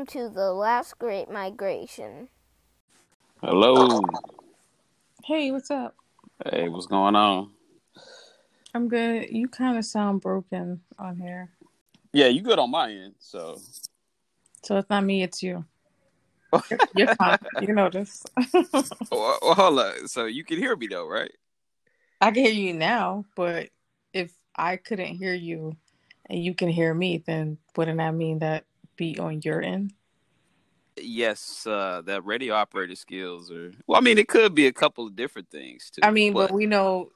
welcome to the last great migration. Hello. Hey, what's up? Hey, what's going on? I'm good. You kind of sound broken on here. Yeah, you good on my end. So, So it's not me, it's you. You're fine. You know this. well, well, hold on. So you can hear me though, right? I can hear you now, but if I couldn't hear you and you can hear me, then wouldn't that mean that be on your end? Yes, uh, that radio operator skills are. Well, I mean, it could be a couple of different things too. I mean, but we know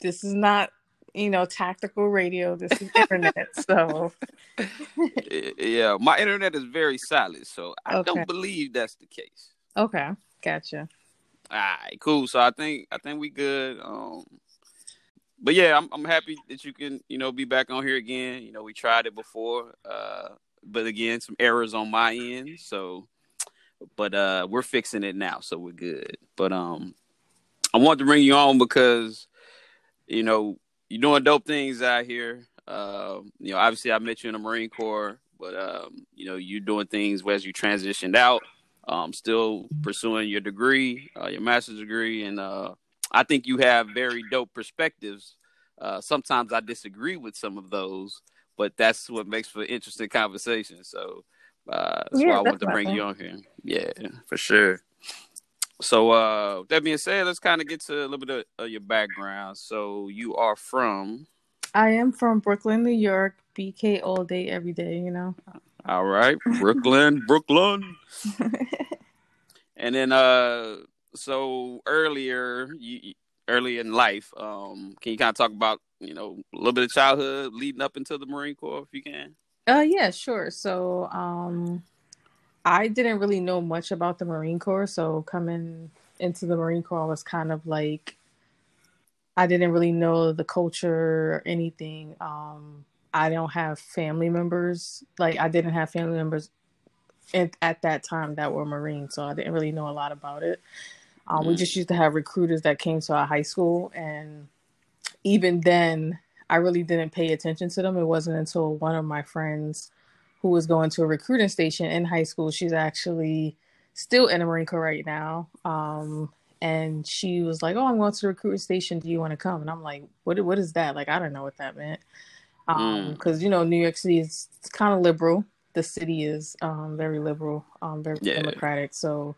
this is not, you know, tactical radio. This is internet. so yeah, my internet is very solid, so I Okay. don't believe that's the case. okay, gotcha. All right, cool. So I think I think we good. Um, but yeah, I'm I'm happy that you can you know be back on here again. You know, we tried it before, uh, but again, some errors on my end. So, but uh, we're fixing it now, so we're good. But um, I wanted to bring you on because you know you're doing dope things out here. Uh, you know, obviously I met you in the Marine Corps, but um, you know you're doing things as you transitioned out um, still pursuing your degree, uh, your master's degree, and uh, I think you have very dope perspectives. Uh, sometimes I disagree with some of those, but that's what makes for interesting conversation. So uh, that's Yeah, why I wanted to bring you on here. Yeah, for sure. So uh, that being said, let's kind of get to a little bit of, of your background. So you are from, I am from Brooklyn, New York. BK all day, every day, you know. all right, Brooklyn, Brooklyn. And then, uh, so earlier, you, early in life, um, can you kind of talk about, you know, a little bit of childhood leading up into the Marine Corps, if you can? Uh yeah, sure. So um I didn't really know much about the Marine Corps, so coming into the Marine Corps was kind of like I didn't really know the culture or anything. Um I don't have family members. Like I didn't have family members at, at that time that were Marine, so I didn't really know a lot about it. Um, We Mm. just used to have recruiters that came to our high school, and even then, I really didn't pay attention to them. It wasn't until one of my friends who was going to a recruiting station in high school. She's actually still in the Marine Corps right now. Um, and she was like, "Oh, I'm going to the recruiting station. Do you want to come?" And I'm like, "What? What is that? Like, I don't know what that meant." Um, Mm. because you know, New York City is kind of liberal. The city is um very liberal, um, very Yeah. democratic. So,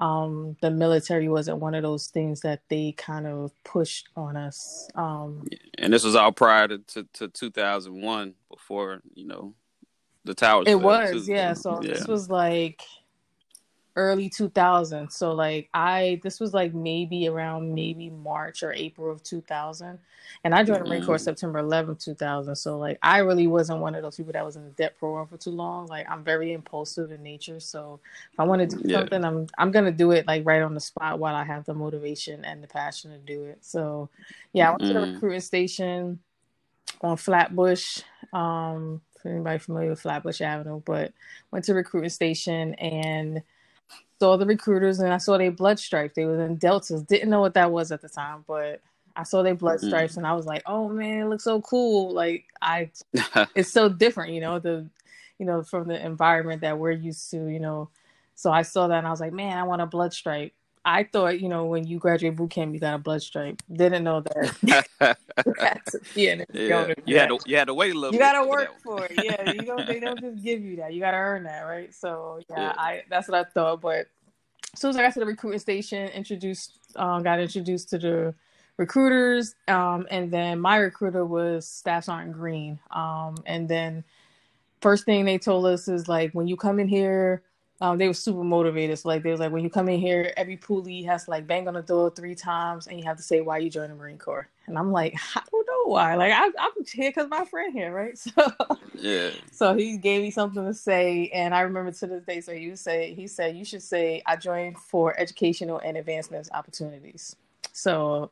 um, the military wasn't one of those things that they kind of pushed on us. Um, And this was all prior to, to, to 2001, before, you know, the towers It was, too. yeah. So yeah. this was like early 2000. So like I, this was like maybe around maybe March or April of 2000, and I joined the Marine Corps Mhm. September 11th, 2000. So like I really wasn't one of those people that was in the DEP program for too long. Like I'm very impulsive in nature, so if I want to do Yeah. something, I'm I'm gonna do it like right on the spot while I have the motivation and the passion to do it. So yeah, I went to the Mhm. recruiting station on Flatbush. Um, if anybody familiar with Flatbush Avenue, but went to recruiting station and saw the recruiters and I saw their blood stripes. They was in deltas. Didn't know what that was at the time, but I saw their blood Mm. stripes and I was like, oh man, it looks so cool. Like I it's so different, you know, the you know, from the environment that we're used to, you know. So I saw that and I was like, man, I want a blood stripe. I thought, you know, when you graduate boot camp, you got a blood stripe. Didn't know that you had to be in it. yeah. You had to you had to wait a little You bit gotta work for it. Yeah, you don't. They don't just give you that. You gotta earn that, right? So yeah, Yeah. I that's what I thought. But as soon as I got to the recruiting station, introduced, um, got introduced to the recruiters, um, and then my recruiter was Staff Sergeant Green. Um, and then first thing they told us is like when you come in here. Um, they were super motivated. So like they was like, when you come in here, every poolie has to like bang on the door three times, and you have to say why you joined the Marine Corps. And I'm like, I don't know why. Like I, I'm here because my friend here, right? So Yeah. so he gave me something to say, and I remember to this day. So he say, he said, you should say, I joined for educational and advancement opportunities. So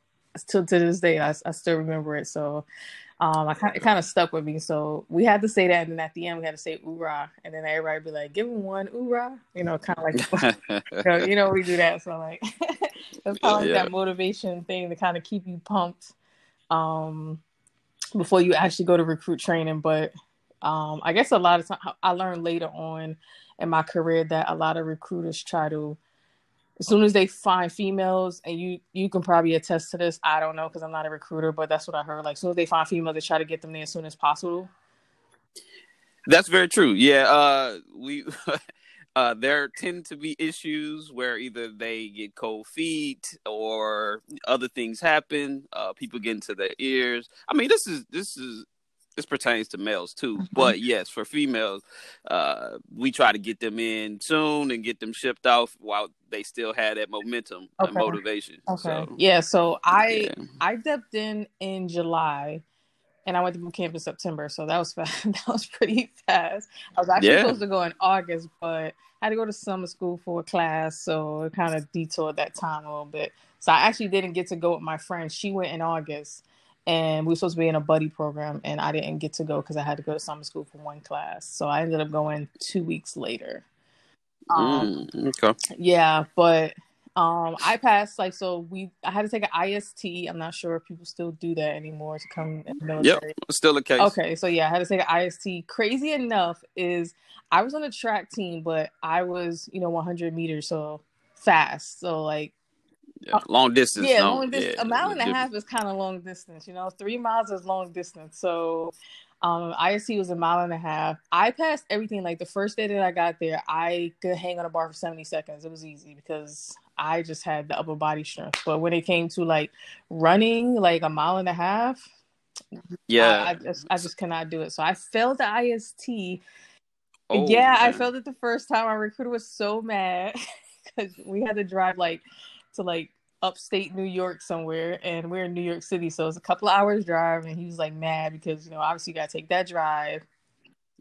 to to this day, I, I still remember it. So um, I kind it kind of stuck with me. So we had to say that, and then at the end we had to say "oorah," and then everybody be like, "Give him one oorah," you know, kind of like you know, you know we do that. So like it's kind of like Yeah. that motivation thing to kind of keep you pumped um, before you actually go to recruit training. But um, I guess a lot of time I learned later on in my career that a lot of recruiters try to as soon as they find females and you you can probably attest to this i don't know because i'm not a recruiter but that's what i heard. Like as soon as they find females they try to get them there as soon as possible. That's very true. Yeah uh we uh there tend to be issues where either they get cold feet or other things happen uh people get into their ears. I mean this is this is this pertains to males too. Mm-hmm. But yes, for females, uh, we try to get them in soon and get them shipped off while they still had that momentum okay. and motivation. Okay. So, yeah. So I yeah. I stepped in in July. And I went to boot camp in September, so that was fast. that was pretty fast. I was actually yeah. supposed to go in August, but I had to go to summer school for a class, so it kind of detoured that time a little bit. So I actually didn't get to go with my friend. She went in August, and we were supposed to be in a buddy program and i didn't get to go because i had to go to summer school for one class. So i ended up going two weeks later. Um, mm, okay. yeah but um i passed like so we i had to take an ist i'm not sure if people still do that anymore to come in the military. yep still the case. Okay so yeah i had to take an ist crazy enough is i was on the track team but i was you know 100 meters so fast. So like yeah, long distance. Yeah, long distance. Yeah, a mile and a half is kind of long distance. You know, three miles is long distance. So, um, IST was a mile and a half. I passed everything. Like the first day that I got there, I could hang on a bar for seventy seconds. It was easy because I just had the upper body strength. But when it came to like running, like a mile and a half, yeah, I, I just I just cannot do it. So I failed the IST. Oh, yeah, man. I failed it the first time. Our recruiter was so mad because we had to drive like to like upstate New York somewhere, and we're in New York City, so it's a couple hours drive. And he was like mad because you know obviously you gotta take that drive.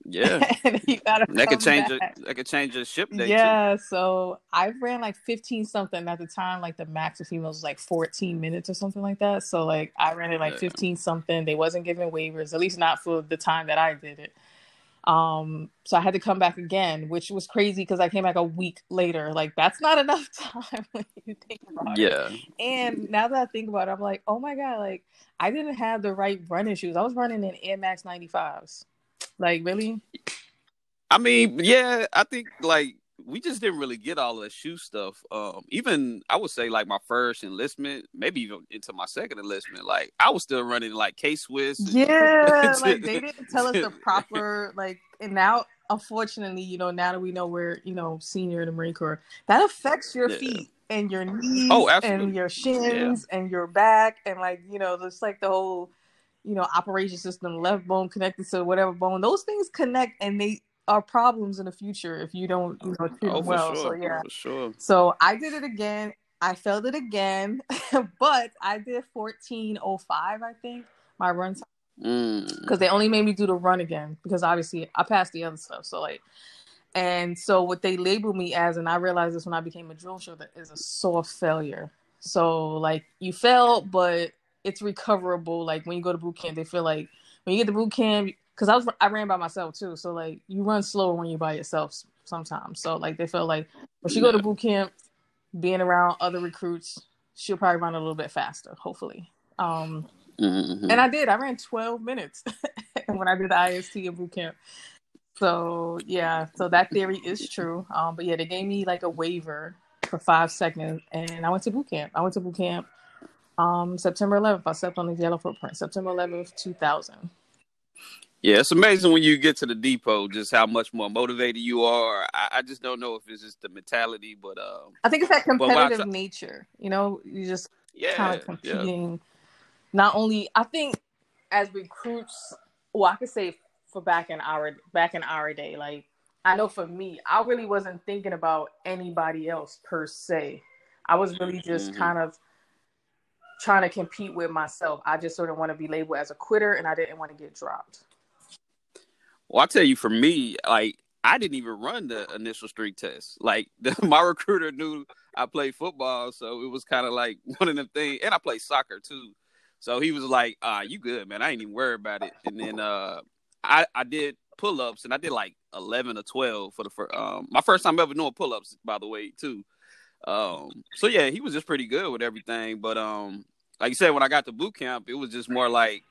Yeah, and you gotta. That could change it. That could change a ship day. Yeah, too. so I ran like fifteen something at the time. Like the max of females was like fourteen minutes or something like that. So like I ran it like yeah. fifteen something. They wasn't giving waivers, at least not for the time that I did it. Um, so I had to come back again, which was crazy because I came back a week later. Like that's not enough time when you think about yeah. it. Yeah. And now that I think about it, I'm like, oh my god, like I didn't have the right running shoes. I was running in Air Max 95s. Like really? I mean, yeah, I think like we just didn't really get all the shoe stuff. Um, even I would say like my first enlistment, maybe even into my second enlistment, like I was still running like K Swiss. Yeah, like they didn't tell us the proper like. And now, unfortunately, you know, now that we know we're you know senior in the Marine Corps, that affects your yeah. feet and your knees oh, and your shins yeah. and your back and like you know, just like the whole you know operation system, left bone connected to whatever bone. Those things connect and they are problems in the future if you don't you know treat oh, well. Sure. So yeah, for sure. So I did it again. I failed it again, but I did fourteen oh five. I think my run time because mm. they only made me do the run again because obviously I passed the other stuff. So like, and so what they labeled me as, and I realized this when I became a drill instructor, is a soft failure. So like you failed, but it's recoverable. Like when you go to boot camp, they feel like when you get to boot camp, because I was I ran by myself too. So like you run slower when you're by yourself sometimes. So like they felt like when she go to boot camp, being around other recruits, she'll probably run a little bit faster, hopefully. Um, mm-hmm. and I did. I ran 12 minutes when I did the IST in boot camp. So yeah, so that theory is true. Um, but yeah, they gave me like a waiver for five seconds, and I went to boot camp. I went to boot camp um September 11th. I stepped on the yellow footprint. September 11th, 2000. Yeah, it's amazing when you get to the depot just how much more motivated you are. I, I just don't know if it's just the mentality, but um, I think it's that competitive nature. You know, you just yeah, kind of competing. Yeah. Not only, I think as recruits, well, I could say for back in our back in our day, like I know for me, I really wasn't thinking about anybody else per se. I was really just mm-hmm. kind of trying to compete with myself. I just sort of want to be labeled as a quitter, and I didn't want to get dropped. Well, I tell you, for me, like I didn't even run the initial strength test. Like the, my recruiter knew I played football, so it was kind of like one of them things. And I played soccer too, so he was like, "Ah, you good, man? I ain't even worried about it." And then uh, I I did pull ups, and I did like eleven or twelve for the first. Um, my first time ever doing pull ups, by the way, too. Um, so yeah, he was just pretty good with everything. But um, like you said, when I got to boot camp, it was just more like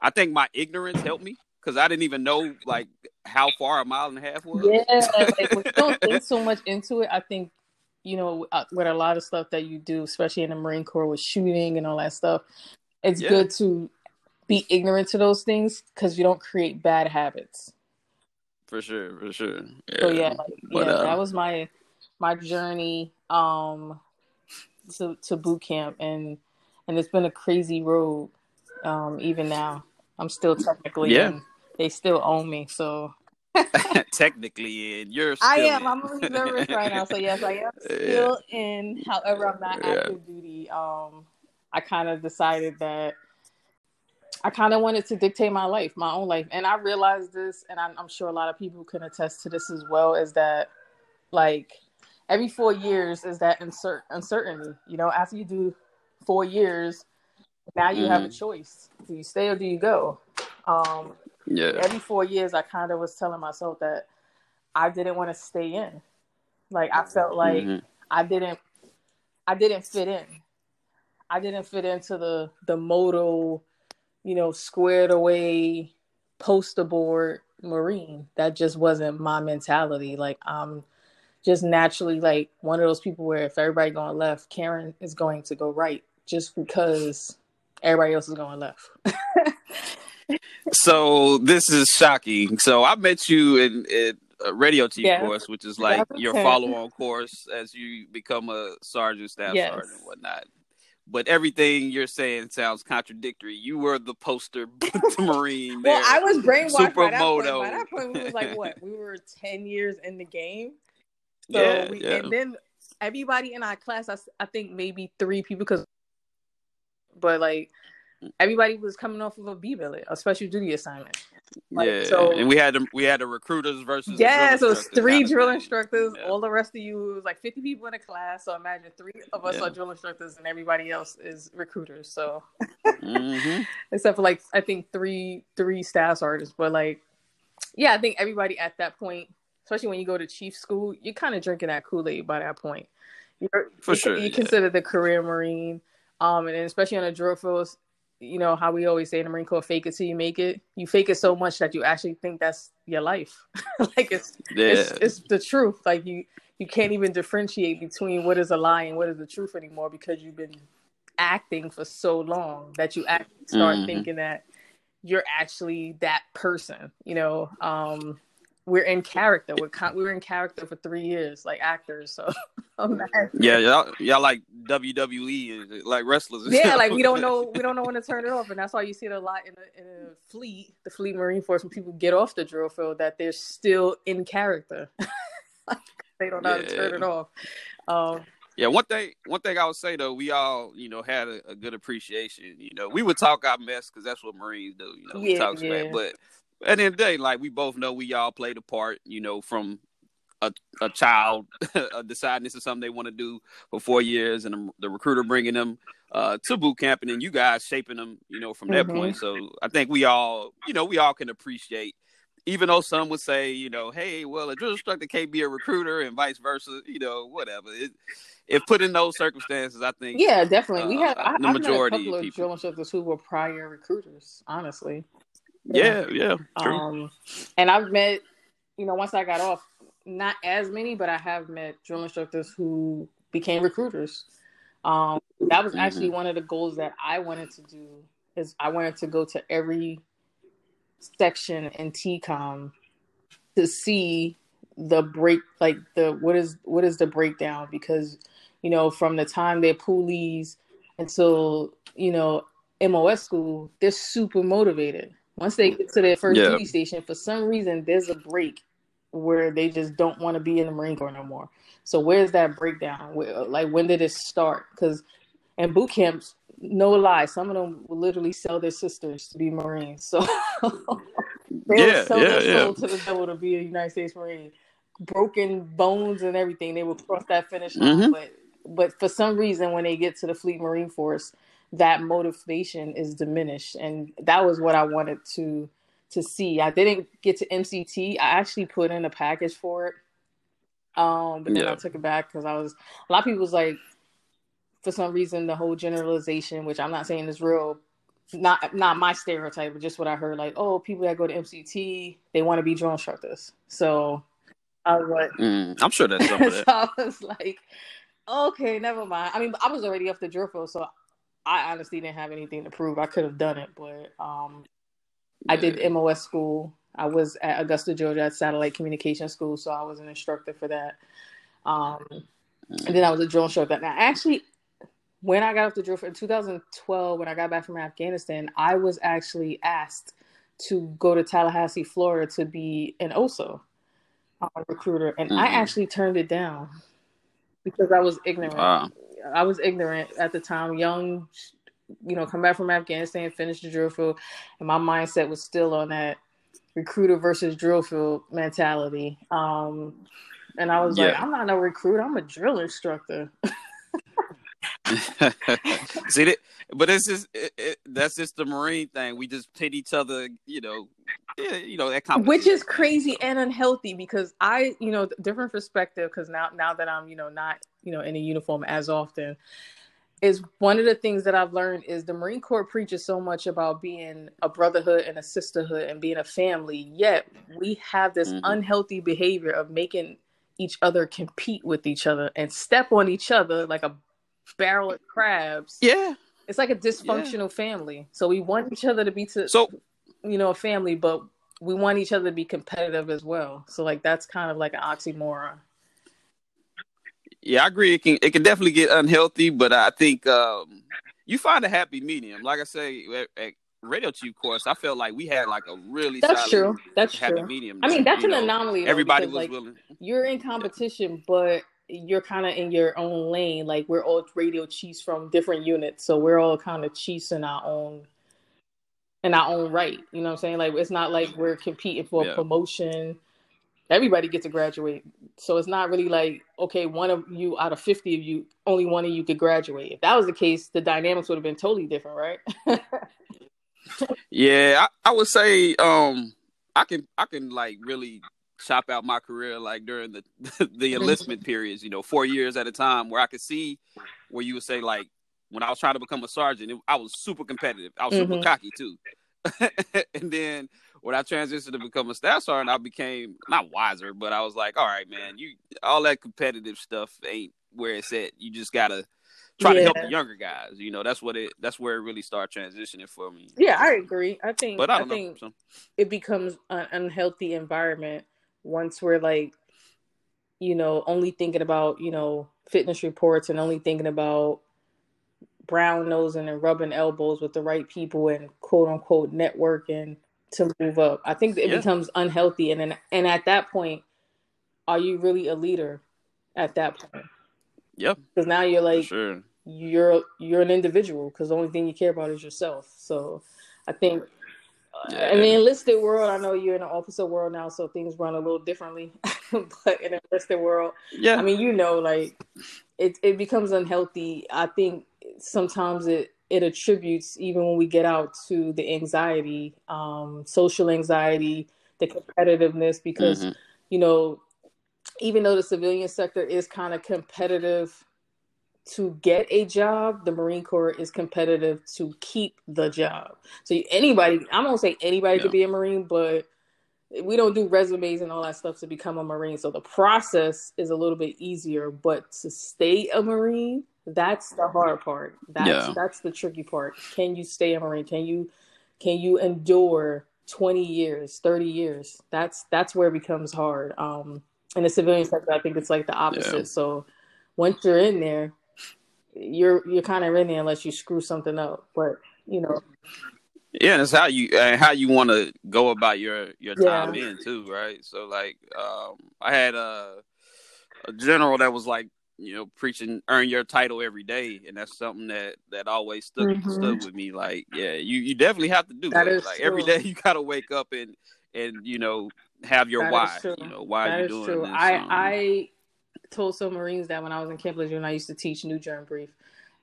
I think my ignorance helped me Because I didn't even know like how far a mile and a half was. Yeah, like when you don't think so much into it, I think you know uh, with a lot of stuff that you do, especially in the Marine Corps with shooting and all that stuff, it's Yeah. good to be ignorant to those things because you don't create bad habits. For sure, for sure. So yeah, like, But, yeah, uh, that was my my journey um to to boot camp and and it's been a crazy road um even now. I'm still technically Yeah. in. They still own me, so technically, and you're. I am. in. I'm a reservist right now, so yes, I am still in. However, I'm not Yeah. active duty. Um, I kind of decided that I kind of wanted to dictate my life, my own life, and I realized this, and I'm, I'm sure a lot of people can attest to this as well. Is that like every four years is that insert uncertainty? You know, after you do four years, now you have a choice: do you stay or do you go? Um, yeah. every four years I kind of was telling myself that I didn't want to stay in. Like I felt like Mhm. I didn't I didn't fit in. I didn't fit into the the modal, you know, squared away poster board marine. That just wasn't my mentality. Like I'm just naturally like one of those people where if everybody going left, Karen is going to go right just because everybody else is going left. So this is shocking. So I met you in, in a uh, radio team course, which is like your follow-on course as you become a sergeant, staff Yes. sergeant, and whatnot. But everything you're saying sounds contradictory. You were the poster marine. Well, there. I was brainwashed by that point. By that point, we was like what? We were ten years in the game. So Yeah, we, yeah. and then everybody in our class, I think maybe three people, because, but like everybody was coming off of a B billet, a special duty assignment. like, yeah, so- and we had the, we had the recruiters versus Yeah, so it's three drill instructors. Yeah. All the rest of you it was like fifty people in a class. So imagine three of us Yeah. are drill instructors, and everybody else is recruiters. So Mhm. except for like I think three three staff artists, But like, yeah, I think everybody at that point, especially when you go to chief school, you're kind of drinking that Kool Aid by that point. You're, For you, sure, you yeah. consider the career marine, um, and then especially on the drill fields. You know how we always say in the Marine Corps, "Fake it till you make it." You fake it so much that you actually think that's your life. like it's Yeah, it's it's the truth. Like you you can't even differentiate between what is a lie and what is the truth anymore because you've been acting for so long that you actually start Mhm. thinking that you're actually that person. You know, um, we're in character. We're con- we were in character for three years, like actors. So yeah, y'all, y'all like WWE, like wrestlers. and yeah, like we don't know we don't know when to turn it off, and that's why you see it a lot in the, in the fleet, the fleet Marine Force, when people get off the drill field, that they're still in character. Like, they don't know how to turn it off. Um, Yeah, one thing one thing I would say though, we all you know had a, a good appreciation. You know, we would talk our mess because that's what Marines do. You know, we Yeah, talk smack. yeah. But at the end of the day, like we both know, we all played a part. You know, from a a child deciding this is something they want to do for four years, and the, recruiter bringing them uh, to boot camp, and then you guys shaping them. You know, from that Mhm. point. So I think we all, you know, we all can appreciate. Even though some would say, you know, hey, well, a drill instructor can't be a recruiter, and vice versa, you know, whatever. It, if put in those circumstances, I think yeah, definitely. We Uh, had I, the I've majority met a couple of of drill instructors who were prior recruiters. Honestly, Yeah, yeah, true. Um, and I've met, you know, once I got off, not as many, but I have met drill instructors who became recruiters. Um, that was actually one of the goals that I wanted to do. Is I wanted to go to every section in TECOM to see the break, like the what is what is the breakdown? Because you know, from the time they're poolies until you know MOS school, they're super motivated. Once they get to their first Yeah. duty station, for some reason, there's a break where they just don't want to be in the Marine Corps no more. So where's that breakdown? Where, like when did it start? Because in boot camps, no lie, some of them will literally sell their sisters to be Marines. So they Yeah, sell yeah, their yeah. soul to the devil to be a United States Marine. Broken bones and everything, they will cross that finish line. Mhm. But but for some reason, when they get to the Fleet Marine Force, that motivation is diminished, and that was what I wanted to to see. I didn't get to MCT. I actually put in a package for it, um, but then Yeah. I took it back because I was a lot of people was like, for some reason, the whole generalization, which I'm not saying is real, not not my stereotype, but just what I heard. Like, oh, people that go to MCT, they want to be drill instructors. So I was like, mm, I'm sure that's some of so. I was like, okay, never mind. I mean, I was already off the drill field, so I honestly didn't have anything to prove. I could have done it, but um, I did MOS school. I was at Augusta, Georgia, at Satellite Communication School, so I was an instructor for that. Um, and then I was a drill instructor. Now, actually, when I got off the drill in 2012, when I got back from Afghanistan, I was actually asked to go to Tallahassee, Florida, to be an OSO uh, recruiter, and I Mhm. actually turned it down because I was ignorant. Wow. I was ignorant at the time, young, you know, come back from Afghanistan, finished the drill field, and my mindset was still on that recruiter versus drill field mentality. Um, and I was like, I'm not no recruiter, I'm a drill instructor. See that, but it's just it, it, that's just the Marine thing. We just pit each other, you know. Yeah, you know that competition. which is crazy and unhealthy because I, you know, different perspective because now now that I'm, you know, not, you know, in a uniform as often is one of the things that I've learned is the Marine Corps preaches so much about being a brotherhood and a sisterhood and being a family, yet we have this Mhm. unhealthy behavior of making each other compete with each other and step on each other like a barrel of crabs. Yeah. It's like a dysfunctional family. So we want each other to be to So you know, a family, but we want each other to be competitive as well. So like that's kind of like an oxymoron. yeah, I agree. It can it can definitely get unhealthy, but I think um, you find a happy medium. Like I say, at, at Radio Chief course, I felt like we had like a really That's true. That's happy true. medium. I mean, that's you an know. anomaly. Though, Everybody because, was like willing. you're in competition, but you're kind of in your own lane. Like we're all radio chiefs from different units, so we're all kind of chiefs in our own in our own right. You know what I'm saying? Like it's not like we're competing for Yeah. a promotion. Everybody gets to graduate, so it's not really like okay, one of you out of fifty of you, only one of you could graduate. If that was the case, the dynamics would have been totally different, right? Yeah, I, I would say um I can I can like really chop out my career like during the the enlistment periods, you know, four years at a time, where I could see where you would say like when I was trying to become a sergeant, it, I was super competitive. I was super Mhm. cocky too. and then when I transitioned to become a staff sergeant, I became not wiser, but I was like, all right, man, you all that competitive stuff ain't where it's at. You just gotta try to help the younger guys. You know, that's what it that's where it really started transitioning for me. yeah, I agree. I think. But I I, know. think it becomes an unhealthy environment once we're like you know only thinking about you know fitness reports and only thinking about brown nosing and rubbing elbows with the right people and quote unquote networking to move up i think it Yeah. becomes unhealthy and then and at that point are you really a leader at that point Yep, because now you're like sure. you're you're an individual because the only thing you care about is yourself. So I think uh, Yeah. in the enlisted world, I know you're in the officer world now, so things run a little differently. but in the enlisted world, Yeah, I mean, you know, like it it becomes unhealthy. I think sometimes it it attributes even when we get out to the anxiety, um, social anxiety, the competitiveness, because Mhm. you know, even though the civilian sector is kind of competitive to get a job, the Marine Corps is competitive to keep the job. So anybody, I'm gonna say anybody Yeah. could be a Marine, but we don't do resumes and all that stuff to become a Marine. So the process is a little bit easier, but to stay a Marine, that's the hard part. That's Yeah. that's the tricky part. Can you stay a Marine? Can you can you endure 20 years, 30 years? That's that's where it becomes hard. Um in the civilian sector, I think it's like the opposite. Yeah. So once you're in there, you're you're kind of in there unless you screw something up. But you know, Yeah, and it's how you uh, how you want to go about your your Yeah. time in too, right? So like, um, I had a a general that was like, you know, preaching earn your title every day, and that's something that that always stuck Mhm. stuck with me. Like, yeah, you you definitely have to do That like every day, you gotta wake up and and you know have your That why. You know, why That are you doing true. this? I Um, I told some Marines that when I was in Camp Lejeune, I used to teach New Join Brief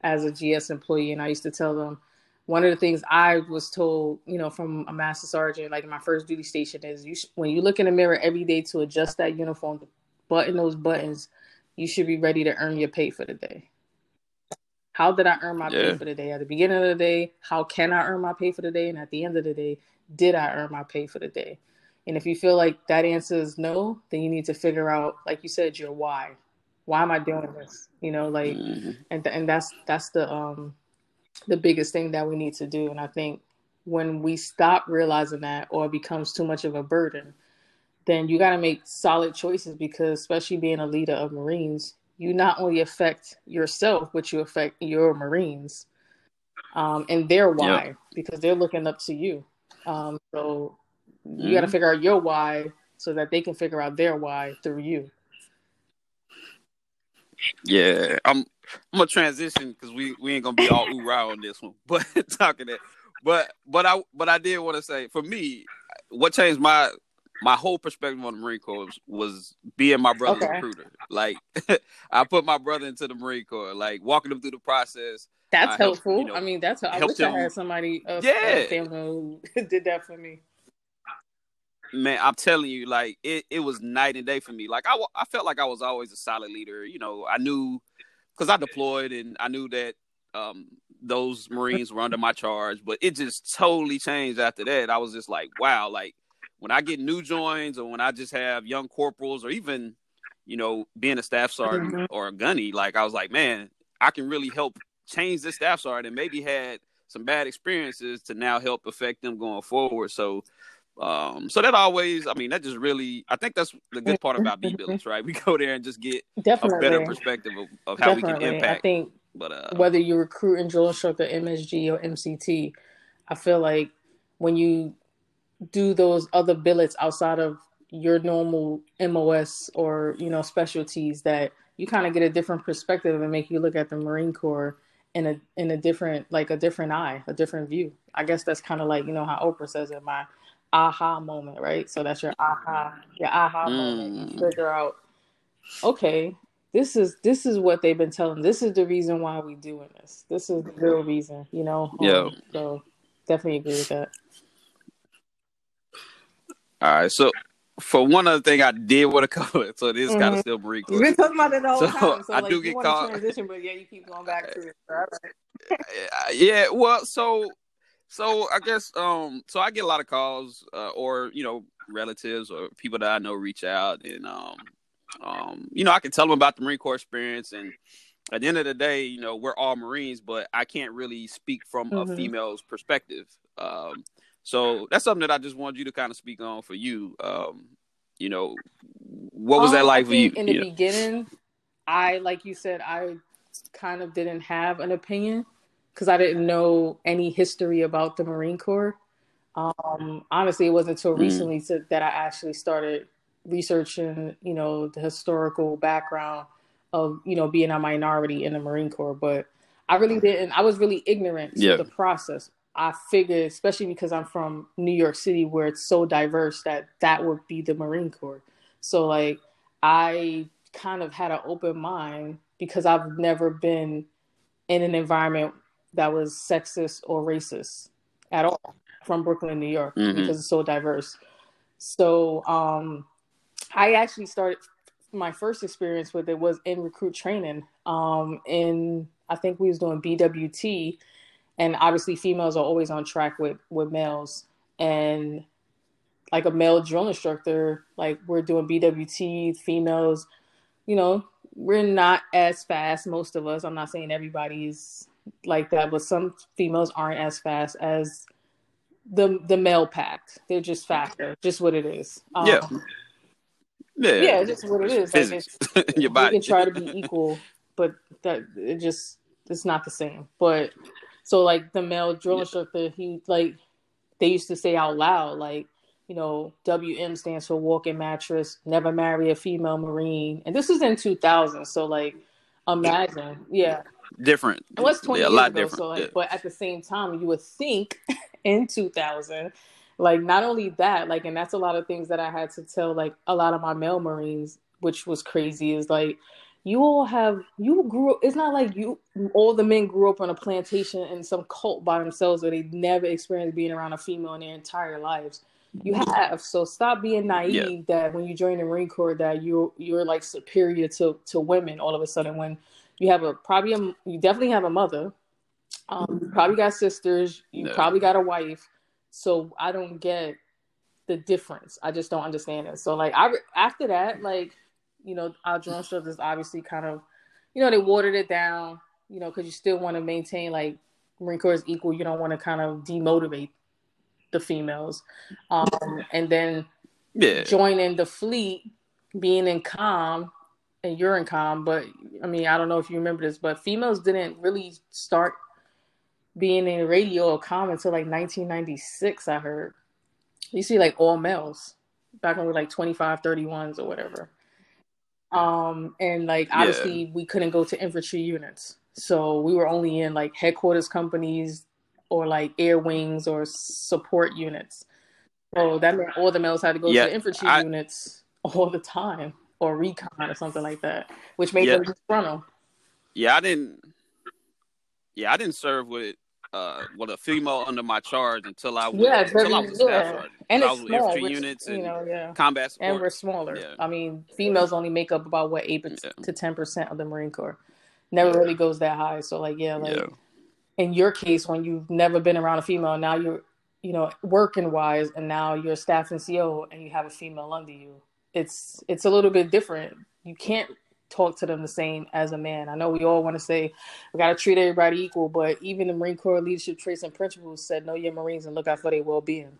as a GS employee, and I used to tell them one of the things I was told, you know, from a master sergeant, like my first duty station, is you sh- when you look in the mirror every day to adjust that uniform, button those buttons, you should be ready to earn your pay for the day. How did I earn my Yeah. pay for the day? At the beginning of the day, how can I earn my pay for the day? And at the end of the day, did I earn my pay for the day? And if you feel like that answer is no, then you need to figure out, like you said, your why. Why am I doing this? You know, like, Mhm. and and that's that's the um the biggest thing that we need to do. And I think when we stop realizing that, or it becomes too much of a burden, then you got to make solid choices because, especially being a leader of Marines, you not only affect yourself, but you affect your Marines um, and their why because they're looking up to you. Um, so you got to figure out your why so that they can figure out their why through you. Yeah, I'm I'm gonna transition because we we ain't gonna be all oorah on this one. But talking that, but but I but I did want to say for me, what changed my my whole perspective on the Marine Corps was, was being my brother's Okay. recruiter. Like I put my brother into the Marine Corps, like walking him through the process. That's I helped, helpful. you know, I mean, that's how I helped wish I had somebody, a, Yeah. who did that for me. man, I'm telling you, like it, it was night and day for me. Like I, I felt like I was always a solid leader. You know, I knew because I deployed and I knew that um, those Marines were under my charge. But it just totally changed after that. I was just like, wow, like when I get new joins or when I just have young corporals or even, you know, being a staff sergeant Mhm. or a gunny, like I was like, man, I can really help change this staff sergeant and maybe had some bad experiences to now help affect them going forward. So um, so that always, I mean, that just really, I think that's the good part about B billets, right? We go there and just get Definitely. a better perspective of, of how we Definitely. can I impact. think But uh, whether you're recruiting drill instructor, MSG, or MCT, I feel like when you do those other billets outside of your normal MOS or you know specialties, that you kind of get a different perspective and make you look at the Marine Corps in a in a different like a different eye, a different view. I guess that's kind of like you know how Oprah says it, my aha moment, right? So that's your aha, your aha moment. You Mm. figure out, okay, this is this is what they've been telling. This is the reason why we're doing this. This is the real reason, you know. Um, Yeah. So definitely agree with that. All right. So for one other thing, I did want to cover. So this kind Mhm. of still Corps. You've been talking about it all the whole So, time. So I like do you get caught- transition, but yeah, you keep going back to it. All right. Yeah well so so i guess um so i get a lot of calls uh, or you know relatives or people that i know reach out and um um you know i can tell them about the marine corps experience and at the end of the day you know we're all marines but i can't really speak from a Mhm. female's perspective um so that's something that i just wanted you to kind of speak on for you um you know what was Um, that like for you, In the you know? beginning, I like you said, I kind of didn't have an opinion because I didn't know any history about the Marine Corps. Um, honestly, it wasn't until Mm. recently to, that I actually started researching, you know, the historical background of, you know, being a minority in the Marine Corps. But I really didn't. I was really ignorant to the process. I figured, especially because I'm from New York City, where it's so diverse, that that would be the Marine Corps. So like I kind of had an open mind because I've never been in an environment that was sexist or racist at all from Brooklyn, New York, Mhm. because it's so diverse. So um, I actually started my first experience with it was in recruit training. Um, in I think we was doing BWT, and obviously females are always on track with with males, and like a male drill instructor, like we're doing BWT, females, you know, we're not as fast, most of us. I'm not saying everybody's like that, but some females aren't as fast as the the male pack. They're just faster, just what it is. Um, Yeah. yeah yeah, it's just what it is. Like, physics your body we can try to be equal, but that it just it's not the same. But so like the male drill instructor, he like they used to say out loud, like, you know, WM stands for walking mattress, never marry a female marine. And this is in two thousand, so like imagine. Yeah. different It was 20 yeah, a lot ago. different So, like, yeah. but at the same time, you would think in 2000, like, not only that, like, and that's a lot of things that I had to tell, like, a lot of my male Marines, which was crazy, is like, you all have, you grew up, it's not like you, all the men grew up on a plantation in some cult by themselves where they never experienced being around a female in their entire lives. You have so stop being naive that when you join the Marine Corps that you're you're like superior to to women all of a sudden when you have a probably a, you definitely have a mother. Um, you probably got sisters. You No. probably got a wife. So I don't get the difference. I just don't understand it. So like I after that, like you know, our drone stuff is obviously kind of, you know, they watered it down. You know, because you still want to maintain like Marine Corps is equal. You don't want to kind of demotivate the females. Um, and then Yeah. joining the fleet, being in com, and you're in com, but I mean, I don't know if you remember this, but females didn't really start being in radio or com until like 1996, I heard. You see, like all males back when we were like 25, 31s or whatever. Um, and like Yeah. obviously we couldn't go to infantry units, so we were only in like headquarters companies or like air wings or support units. So that meant all the males had to go Yeah, to infantry I- units all the time or recon or something like that, which made Yeah. them disgruntled. Yeah, I didn't. Yeah, I didn't serve with uh with a female under my charge until I was Yeah, until I was a staff sergeant. And I it's was small, infantry which, units you and know, yeah. combat support. And we're smaller. Yeah. I mean, females only make up about what eight to ten percent of the Marine Corps. Never really goes that high. So like, yeah, like in your case, when you've never been around a female, now you're, you know, working wise, and now you're a staff NCO and you have a female under you. It's it's a little bit different. You can't talk to them the same as a man. I know we all want to say we got to treat everybody equal, but even the Marine Corps leadership traits and principles said know your Marines and look out for their well being.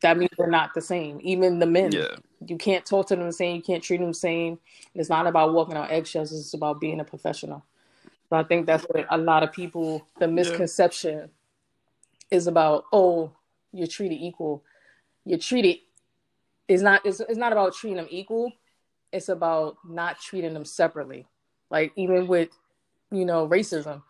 That means we're not the same. Even the men, yeah, you can't talk to them the same. You can't treat them the same. It's not about walking on eggshells. It's about being a professional. So I think that's what a lot of people, the misconception is about, oh, you're treated equal. You're treated, it's not, it's, it's not about treating them equal. It's about not treating them separately. Like even with, you know, racism,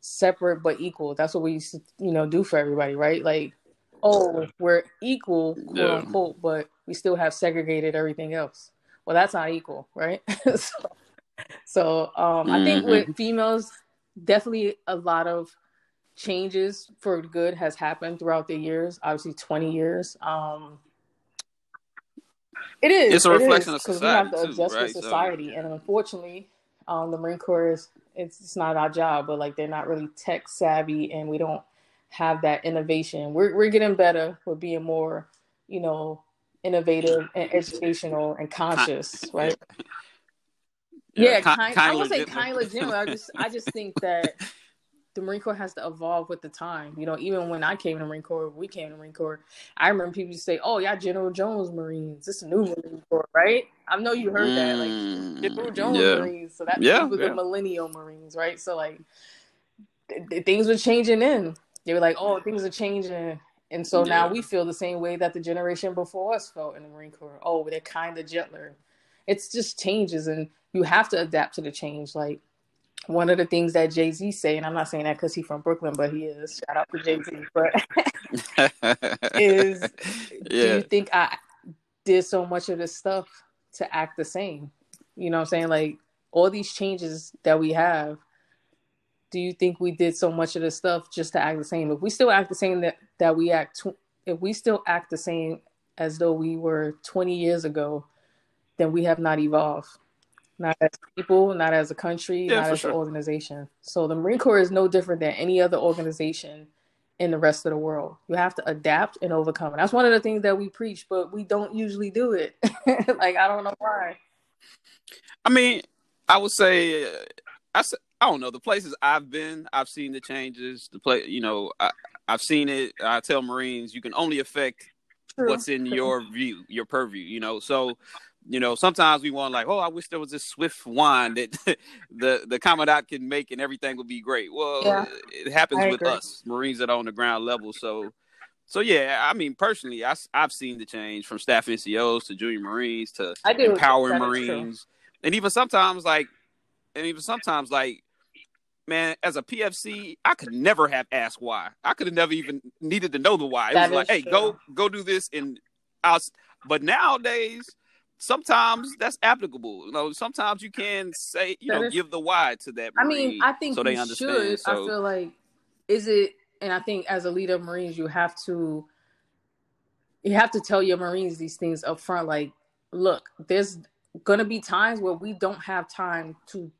separate but equal. That's what we used to, you know, do for everybody, right? Like, oh, we're equal, quote Yeah. unquote, but we still have segregated everything else. Well, that's not equal, right? so, so um, I think with females, definitely a lot of changes for good has happened throughout the years. Obviously, twenty years. Um, it is. It's a it reflection is, of 'cause we have to society, too, adjust right? with So- society, and unfortunately, um, the Marine Corps is it's, it's not our job, but like they're not really tech savvy, and we don't have that innovation. We're we're getting better. We're being more, you know, innovative and educational and conscious, right? Yeah, Ki- kind, I would say legit- kind of legitimate. I just I just think that the Marine Corps has to evolve with the time. You know, even when I came to the Marine Corps, we came to the Marine Corps. I remember people say, "Oh, yeah, General Jones Marines. This is a new Marine Corps, right?" I know you heard that, like Mm, General Jones yeah. Marines. So that Yeah, these yeah. the Millennial Marines, right? So like th- th- things were changing in. They were like, "Oh, things are changing." And so now we feel the same way that the generation before us felt in the Marine Corps. Oh, they're kind of gentler. It's just changes, and you have to adapt to the change. Like one of the things that Jay Z say, and I'm not saying that because he's from Brooklyn, but he is. Shout out to Jay Z. But is do you think I did so much of this stuff to act the same? You know what I'm saying? Like all these changes that we have, do you think we did so much of this stuff just to act the same? If we still act the same that, that we act, tw- if we still act the same as though we were 20 years ago, then we have not evolved. Not as people, not as a country, Yeah, not as sure. an organization. So the Marine Corps is no different than any other organization in the rest of the world. You have to adapt and overcome. And that's one of the things that we preach, but we don't usually do it. like I don't know why. I mean, I would say, uh, I don't know the places I've been. I've seen the changes. The play, you know, I, I've seen it. I tell Marines, you can only affect True. what's in your view, your purview. You know, so you know sometimes we want like, oh, I wish there was this swift wand that the the commandant can make and everything would be great. Well, Yeah. it happens I with agree. us Marines that are on the ground level. So. So yeah, I mean personally, I, I've seen the change from staff NCOs to junior Marines to I do. empowering That is true. Marines, and even sometimes like, and even sometimes like, man, as a PFC, I could never have asked why. I could have never even needed to know the why. It That was like, hey, true. go go do this, and I'll. But nowadays, sometimes that's applicable. You know, sometimes you can say, you That know, is- give the why to that. I mean, I think so they you understand. should. So I feel like is it and I think as a leader of Marines you have to you have to tell your Marines these things up front like look, there's gonna be times where we don't have time to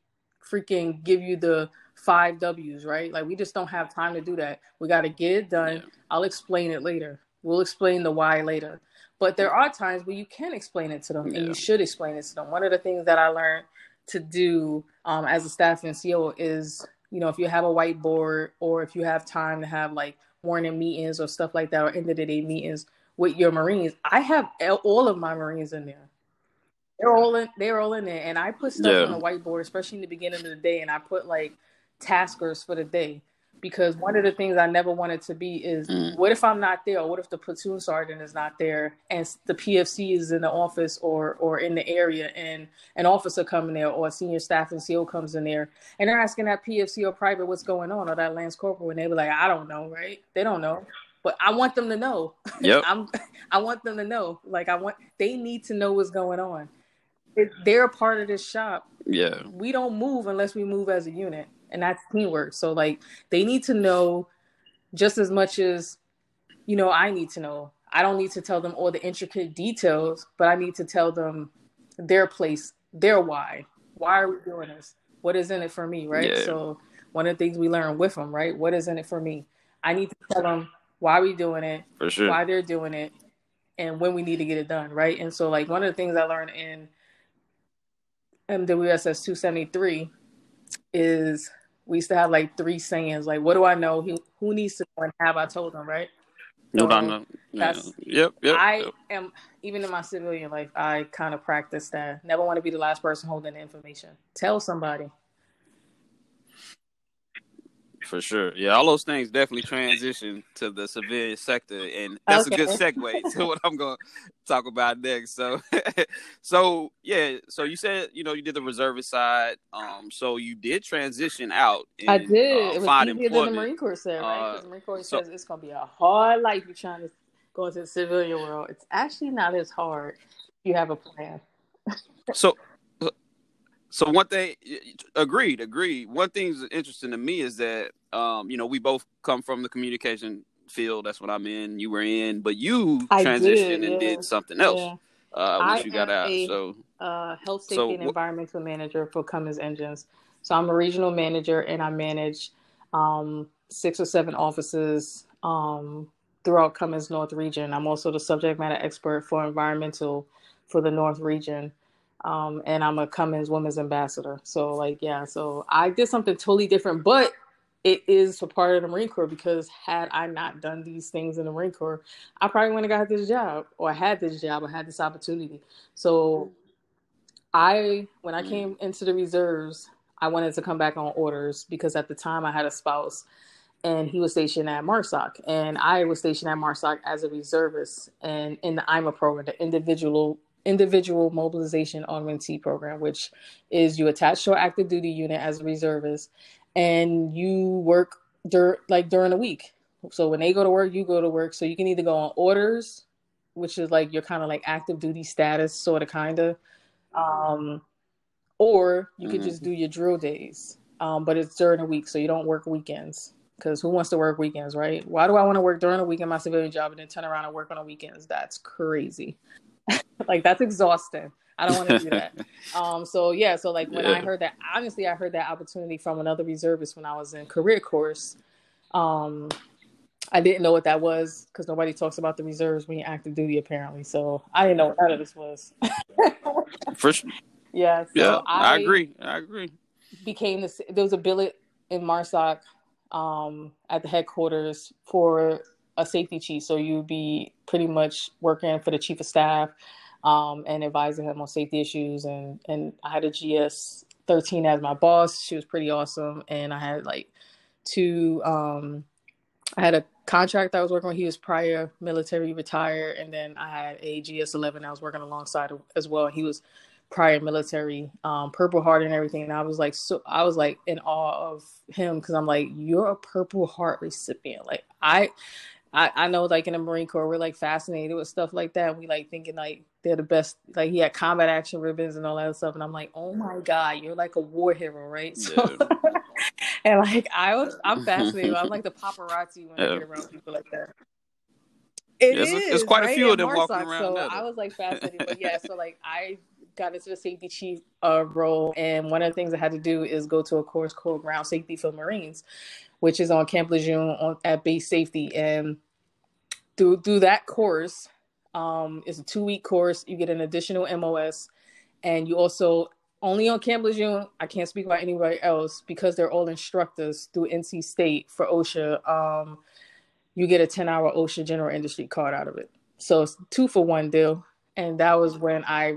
freaking give you the five W's, right? Like we just don't have time to do that. We got to get it done. Yeah. I'll explain it later. We'll explain the why later. But there are times where you can explain it to them, and you should explain it to them. One of the things that I learned to do um, as a staff NCO is, you know, if you have a whiteboard or if you have time to have like morning meetings or stuff like that, or end of the day meetings with your Marines, I have all of my Marines in there. They're all in. They're all in there, and I put stuff Yeah. on the whiteboard, especially in the beginning of the day, and I put like taskers for the day because one of the things I never wanted to be is Mm. what if I'm not there, what if the platoon sergeant is not there, and the PFC is in the office or or in the area, and an officer coming there or a senior staff NCO comes in there, and they're asking that PFC or private what's going on, or that lance corporal, and they be like, I don't know, right? They don't know, but I want them to know. Yep. I'm I want them to know. Like I want they need to know what's going on. It, they're a part of this shop. Yeah. We don't move unless we move as a unit, and that's teamwork. So like they need to know just as much as you know I need to know. I don't need to tell them all the intricate details, but I need to tell them their place, their why. Why are we doing this? What is in it for me, right? Yeah. So one of the things we learn with them, right? What is in it for me? I need to tell them why we doing it, For sure. why they're doing it and when we need to get it done, right? And so like one of the things I learned in MWSS 273 is we used to have like three sayings, like what do I know? Who, who needs to know and have I told them, right? So no. Yeah. that's- Yep. Yep. I yep. am even in my civilian life, I kind of practice that. Never want to be the last person holding the information. Tell somebody. For sure. Yeah, all those things definitely transition to the civilian sector. And that's a good segue to what I'm going to talk about next. So, so yeah, so you said, you know, you did the reservist side. Um, so you did transition out. And, I did. Uh, it was easier than the. Marine Corps said, right? Uh, the Marine Corps so- says it's going to be a hard life you're trying to go into the civilian world. It's actually not as hard if you have a plan. So, so one thing, agreed, agreed. One thing that's interesting to me is that, um, you know, we both come from the communication field. That's what I'm in. You were in, but you I transitioned did, and yeah. did something else Yeah. uh, once I you got out. a- so, uh, health, safety, So and what- environmental manager for Cummins Engines. So I'm a regional manager, and I manage um, six or seven offices um, throughout Cummins North region. I'm also the subject matter expert for environmental for the North region, um, and I'm a Cummins Women's Ambassador. So like, yeah, so I did something totally different, but it is a part of the Marine Corps because had I not done these things in the Marine Corps, I probably wouldn't have got this job or had this job or had this opportunity. So I when I Mm. came into the reserves, I wanted to come back on orders because at the time I had a spouse and he was stationed at MARSOC and I was stationed at MARSOC as a reservist and in the IMA program, the individual individual mobilization augmentee program, which is you attach to an active duty unit as a reservist and you work dur- like during the week. So when they go to work, you go to work. So you can either go on orders, which is like your kind of like active duty status, sort of kind of, um, or you could Mhm. just do your drill days. Um, but it's during the week, so you don't work weekends. Because who wants to work weekends, right? Why do I want to work during the week in my civilian job and then turn around and work on the weekends? That's crazy. like that's exhausting. I don't want to do that. Um, so yeah, so like when I heard that, honestly, I heard that opportunity from another reservist when I was in career course. Um, I didn't know what that was because nobody talks about the reserves when you're active duty, apparently. So I didn't know what none of this was. for sure. yeah, so Yeah, I, agree. I agree. became this there was a billet in MARSOC um at the headquarters for a safety chief so you'd be pretty much working for the chief of staff um and advising him on safety issues. And and I had a GS 13 as my boss. She was pretty awesome. And I had like two um I had a contract I was working with. He was prior military retired. And then I had a GS 11 I was working alongside as well. He was prior military, um, Purple Heart and everything. And I was like, so I was like in awe of him because I'm like, you're a Purple Heart recipient. Like I, I, I know like in the Marine Corps, we're like fascinated with stuff like that. We like thinking like they're the best. Like he had combat action ribbons and all that stuff. And I'm like, oh my god, you're like a war hero, right? So, and like I was, I'm fascinated. I'm like the paparazzi when I get around people like that. It Yes, is, it's quite a few of them walking around So I was like fascinated, but yeah. So like I got into the safety chief uh, role, and one of the things I had to do is go to a course called Ground Safety for Marines, which is on Camp Lejeune on at base safety. And through through that course, um, it's a two week course. You get an additional MOS, and you also only on Camp Lejeune. I can't speak about anybody else because they're all instructors through NC State for OSHA. Um, you get a 10 hour OSHA general industry card out of it. So it's two for one deal. And that was when I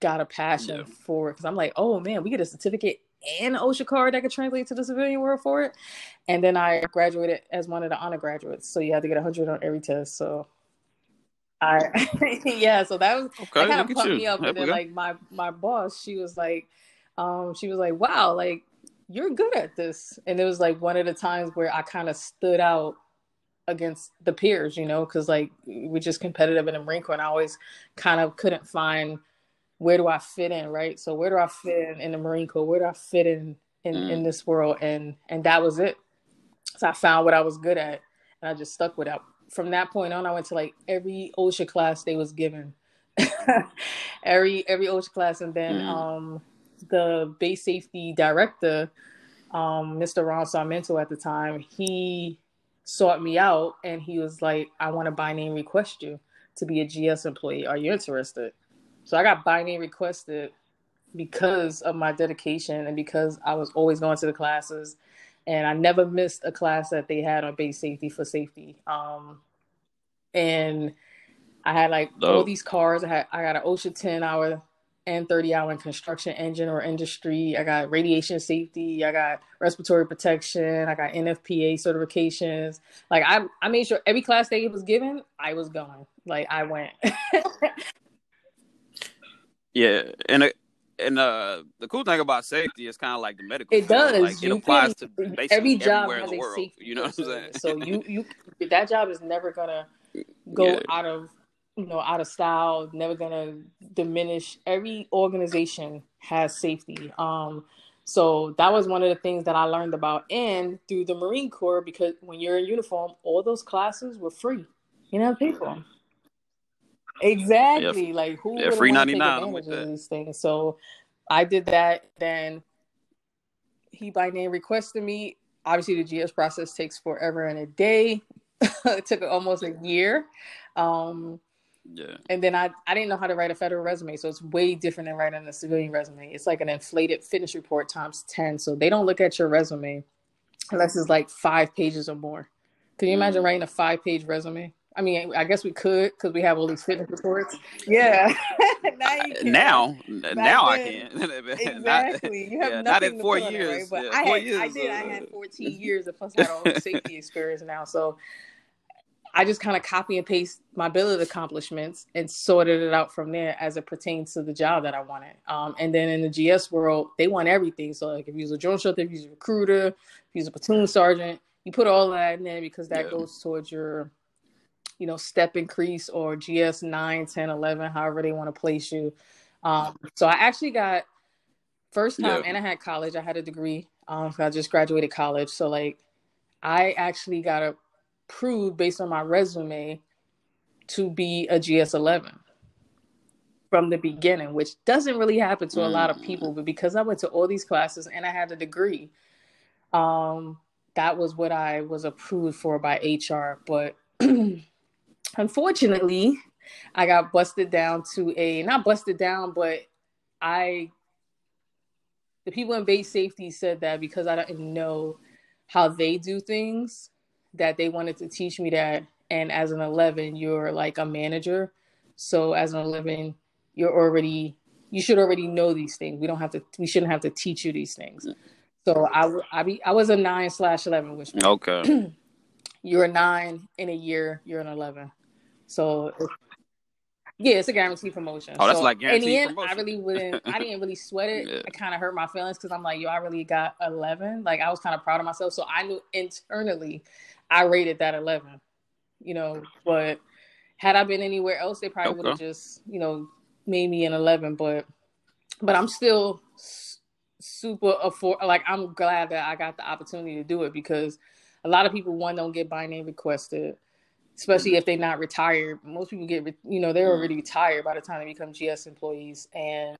got a passion yeah. for it because I'm like, oh man, we get a certificate and an OSHA card that could translate to the civilian world for it. And then I graduated as one of the honor graduates. So you had to get 100 on every test. So I, yeah, so that was, okay, that kind of pumped me up. And then, like, my, my boss, she was like, um, she was like, wow, like, you're good at this. And it was like one of the times where I kind of stood out against the peers, you know, because like we're just competitive in the Marine Corps, and I always kind of couldn't find where do I fit in, right? So where do I fit in in the Marine Corps? Where do I fit in in, mm. in this world? And and that was it. So I found what I was good at, and I just stuck with that. From that point on, I went to like every OSHA class they was given, every every OSHA class, and then mm. um, the base safety director, um, Mr. Ron Sarmento at the time, he sought me out and he was like, I want to by name request you to be a GS employee. Are you interested? So I got by name requested because of my dedication and because I was always going to the classes and I never missed a class that they had on base safety for safety. Um, and I had like all these cars. I had I got an OSHA 10 hour and 30 hour in construction engine or industry. I got radiation safety. I got respiratory protection. I got NFPA certifications. Like I, I made sure every class they was given, I was going. Like I went. yeah, and uh, and uh, the cool thing about safety is kind of like the medical. It does. Like, it applies to basically every job has a world, safety. You know what I'm saying? so you you that job is never gonna go yeah. out of you know out of style never gonna diminish every organization has safety um so that was one of the things that i learned about and through the marine corps because when you're in uniform all those classes were free you know people exactly yeah. like who yeah, free 99 with that. these things so i did that then he by name requested me obviously the gs process takes forever and a day it took almost a year um yeah. And then I, I didn't know how to write a federal resume. So it's way different than writing a civilian resume. It's like an inflated fitness report times 10. So they don't look at your resume unless it's like five pages or more. Can you imagine mm. writing a five page resume? I mean, I guess we could because we have all these fitness reports. Yeah. now, now, now I can. exactly. You have yeah, nothing not in four years. It, right? But yeah, I, had, years, I did. Uh... I had 14 years of plus I had all the safety experience now. So I just kind of copy and paste my billet accomplishments and sorted it out from there as it pertains to the job that I wanted. Um, and then in the GS world, they want everything. So like if you're a drill instructor, if you're a recruiter, if you're a platoon sergeant, you put all that in there because that yeah. goes towards your, you know, step increase or GS 9, 10, 11, however they want to place you. Um, so I actually got first time yeah. and I had college. I had a degree. Um, I just graduated college. So like I actually got approved based on my resume to be a GS11 from the beginning, which doesn't really happen to a lot of mm. people. But because I went to all these classes and I had a degree, um, that was what I was approved for by HR. But unfortunately, I got busted down to a not busted down, but I the people in base safety said that because I didn't know how they do things, that they wanted to teach me that. And as an 11, you're like a manager. So as an 11, you're already, you should already know these things. We don't have to, we shouldn't have to teach you these things. So I, I, be, I was a nine slash 11, which okay. you're a nine in a year, you're an 11. So yeah, it's a guaranteed promotion. Oh, that's so, like guaranteed in the end, promotion. I really wouldn't. I didn't really sweat it. yeah. It kind of hurt my feelings because I'm like, yo, I really got 11. Like I was kind of proud of myself. So I knew internally I rated that 11, you know, but had I been anywhere else, they probably okay. would have just, you know, made me an 11, but, but I'm still super afford, like, I'm glad that I got the opportunity to do it because a lot of people, one, don't get by name requested. Especially if they're not retired. Most people get, you know, they're already retired by the time they become GS employees, and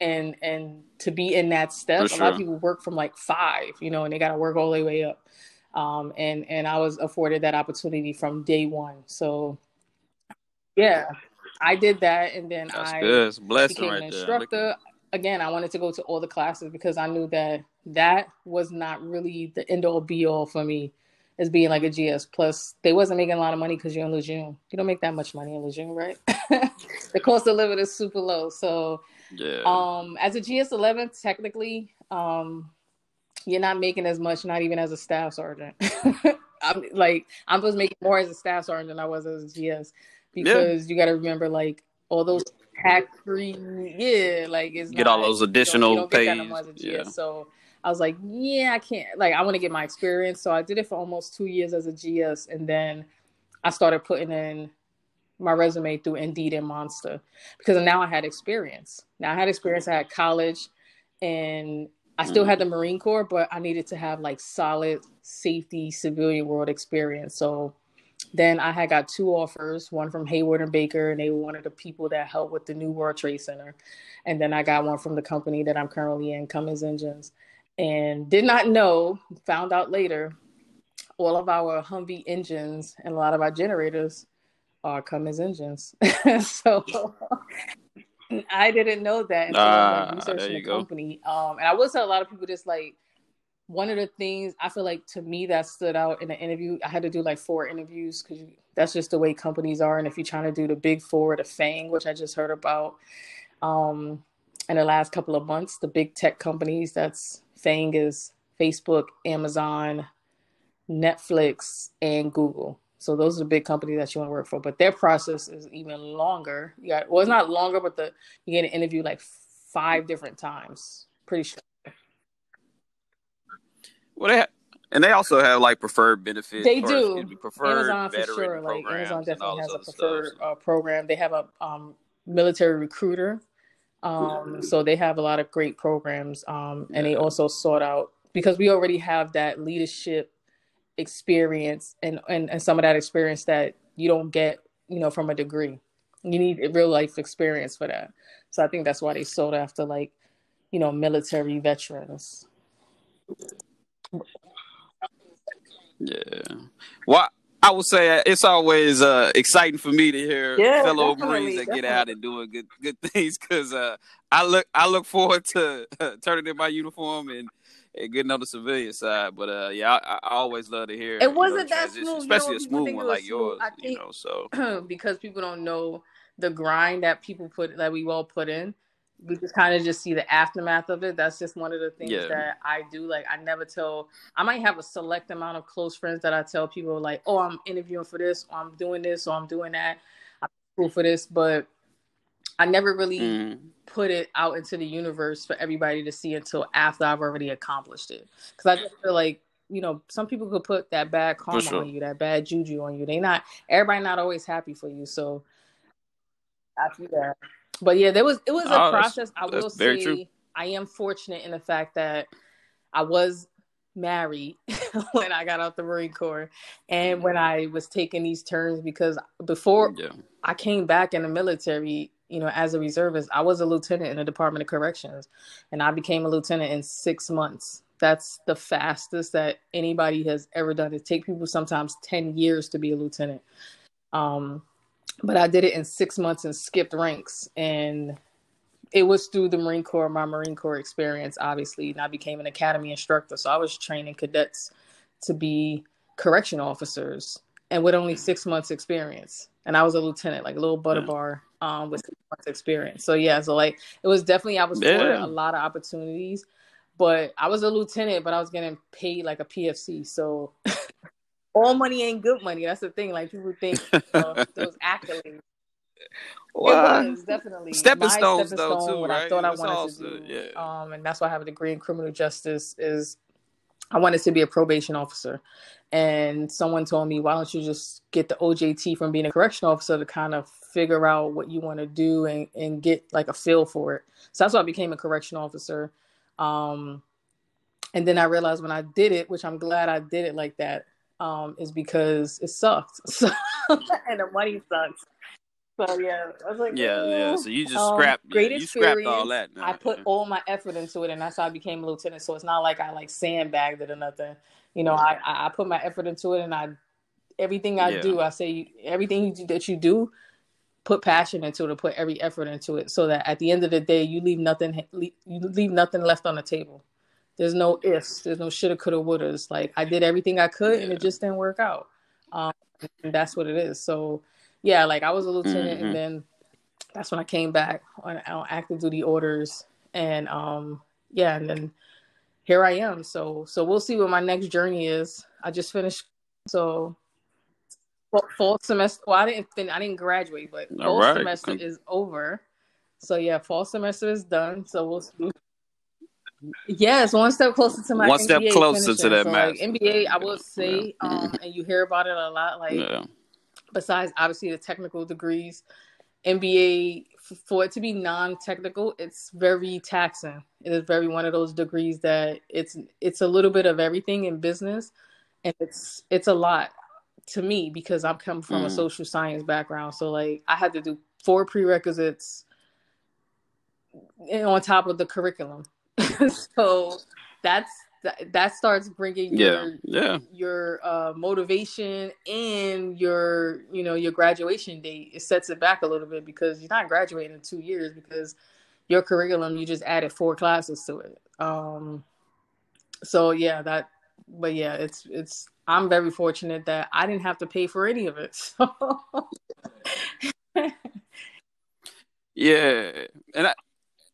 and and to be in that step, For a lot of people work from like five, you know, and they got to work all the way up. Um, and and I was afforded that opportunity from day one. So yeah, I did that, and then That's I good. It's a blessing became right an there. instructor. Again, I wanted to go to all the classes because I knew that that was not really the end all be all for me as being like a GS. Plus, they wasn't making a lot of money because you're in Lejeune. You don't make that much money in Lejeune, right? the cost of living is super low. So, Yeah. um, as a GS 11, technically, um, you're not making as much, not even as a staff sergeant. I'm like, I'm supposed to make more as a staff sergeant than I was as a GS because you got to remember, like, all those tax free, yeah, like, it's Get not- all those you don't- additional you don't pays. more as a GS. Yeah. So I was like, yeah, I can't, like, I want to get my experience. So I did it for almost two years as a GS. And then I started putting in my resume through Indeed and Monster because now I had experience. Now I had experience. I had college, and I still had the mm. Marine Corps, but I needed to have like solid safety civilian world experience. So then I had got two offers, one from Hayward and Baker, and they were one of the people that helped with the new World Trade Center. And then I got one from the company that I'm currently in, Cummins Engines. And did not know, found out later, all of our Humvee engines and a lot of our generators are Cummins engines. so I didn't know that until I Ah, was researching the go. company. Um, and I will tell a lot of people just like one of the things I feel like to me that stood out in the interview. I had to do like four interviews because that's just the way companies are. And if you're trying to do the big four, the FANG, which I just heard about um, in the last couple of months, the big tech companies that's FANG is Facebook, Amazon, Netflix, and Google. So those are the big companies that you want to work for. But their process is even longer. You got well, it's not longer, but the you get an interview like five different times. Pretty sure. Well, they ha- and they also have like preferred benefits. They do. preferred Amazon for sure. Like Amazon definitely has a preferred uh, program. They have a um, military recruiter. Um, so they have a lot of great programs. Um, and they also sought out because we already have that leadership experience and, and, and some of that experience that you don't get, you know, from a degree. You need a real life experience for that. So I think that's why they sought after like, you know, military veterans. Yeah. Well, I would say it's always uh, exciting for me to hear Yeah, fellow Marines that get out and doing good good things because uh, I look I look forward to uh, turning in my uniform and, and getting on the civilian side. But uh, yeah, I, I always love to hear It wasn't the that transition, smooth, you know, especially a smooth one like yours. smooth. I You know, so because people don't know the grind that people put that we all put in. We just kind of just see the aftermath of it. That's just one of the things Yeah. that I do. Like I never tell. I might have a select amount of close friends that I tell people like, "Oh, I'm interviewing for this, or I'm doing this, or I'm doing that. I'm cool for this," but I never really mm, put it out into the universe for everybody to see until after I've already accomplished it. Because I just feel like you know some people could put that bad karma sure. on you, that bad juju on you. They not everybody not always happy for you. So I feel that. But yeah, there was it was a Oh, process. I will say true. I am fortunate in the fact that I was married when I got out the Marine Corps and when I was taking these turns because before yeah, I came back in the military, you know, as a reservist. I was a lieutenant in the Department of Corrections, and I became a lieutenant in six months. That's the fastest that anybody has ever done. It take people sometimes ten years to be a lieutenant. Um, but I did it in six months and skipped ranks, and it was through the Marine Corps, my Marine Corps experience, obviously, and I became an academy instructor. So I was training cadets to be correction officers, and with only six months experience. And I was a lieutenant, like a little butter Yeah. bar, um, with six months experience. So yeah, so like it was definitely I was Yeah. a lot of opportunities, but I was a lieutenant, but I was getting paid like a PFC. So all money ain't good money. That's the thing. Like people think uh, those accolades. well, It was definitely stepping stones, stepping though, stone, too, what I right? thought I wanted also- to do. yeah. Um, and that's why I have a degree in criminal justice. Is I wanted to be a probation officer, and someone told me, "Why don't you just get the OJT from being a correctional officer to kind of figure out what you want to do and and get like a feel for it?" So that's why I became a correctional officer. Um, and then I realized when I did it, which I'm glad I did it like that, um, is because it sucked. So and the money sucks. So yeah, I was like, Yeah, yeah. "Oh." So you just Um, scrapped. Yeah, great you scrapped all that. now. I put all my effort into it, and that's how I became a lieutenant. So it's not like I like sandbagged it or nothing. You know, I I I put my effort into it, and I everything I Yeah. do, I say everything you do, that you do, put passion into it, or put every effort into it, so that at the end of the day, you leave nothing you leave nothing left on the table. There's no ifs. There's no shoulda, coulda, wouldas. Like I did everything I could, and it just didn't work out. Um, and that's what it is. So yeah, like I was a lieutenant, Mhm. and then that's when I came back on, on active duty orders, and um, yeah, and then here I am. So so we'll see what my next journey is. I just finished, so fall, fall semester. Well, I didn't fin- I didn't graduate, but All fall right. semester is over. So yeah, fall semester is done. So we'll see. Yes, one step closer to my One step MBA closer to that So like master. MBA, I will say, Yeah. um, and you hear about it a lot. Like yeah. besides obviously the technical degrees, MBA f- for it to be non-technical, it's very taxing. It is very one of those degrees that it's it's a little bit of everything in business, and it's it's a lot to me because I'm coming from a Mm. social science background. So like I had to do four prerequisites on top of the curriculum. so that's that, that starts bringing Yeah. your Yeah. your uh, motivation and your you know your graduation date it sets it back a little bit because you're not graduating in two years because your curriculum you just added four classes to it um so yeah that but yeah it's it's i'm very fortunate that i didn't have to pay for any of it so Yeah. And I,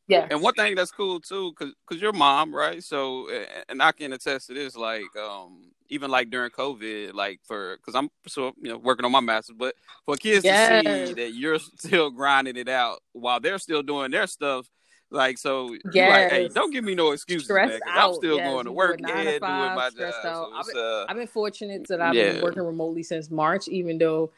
yeah and one thing that's cool too, cause, cause your mom, right? So, and I can attest to this, like, um, even like during COVID, like for, cause I'm so you know working on my master's, but for kids to see that you're still grinding it out while they're still doing their stuff, like, so you're like, hey, don't give me no excuses, man, I'm still yes. going to work and doing my job. So out. it's, uh, I've been fortunate that I've been working remotely since March, even though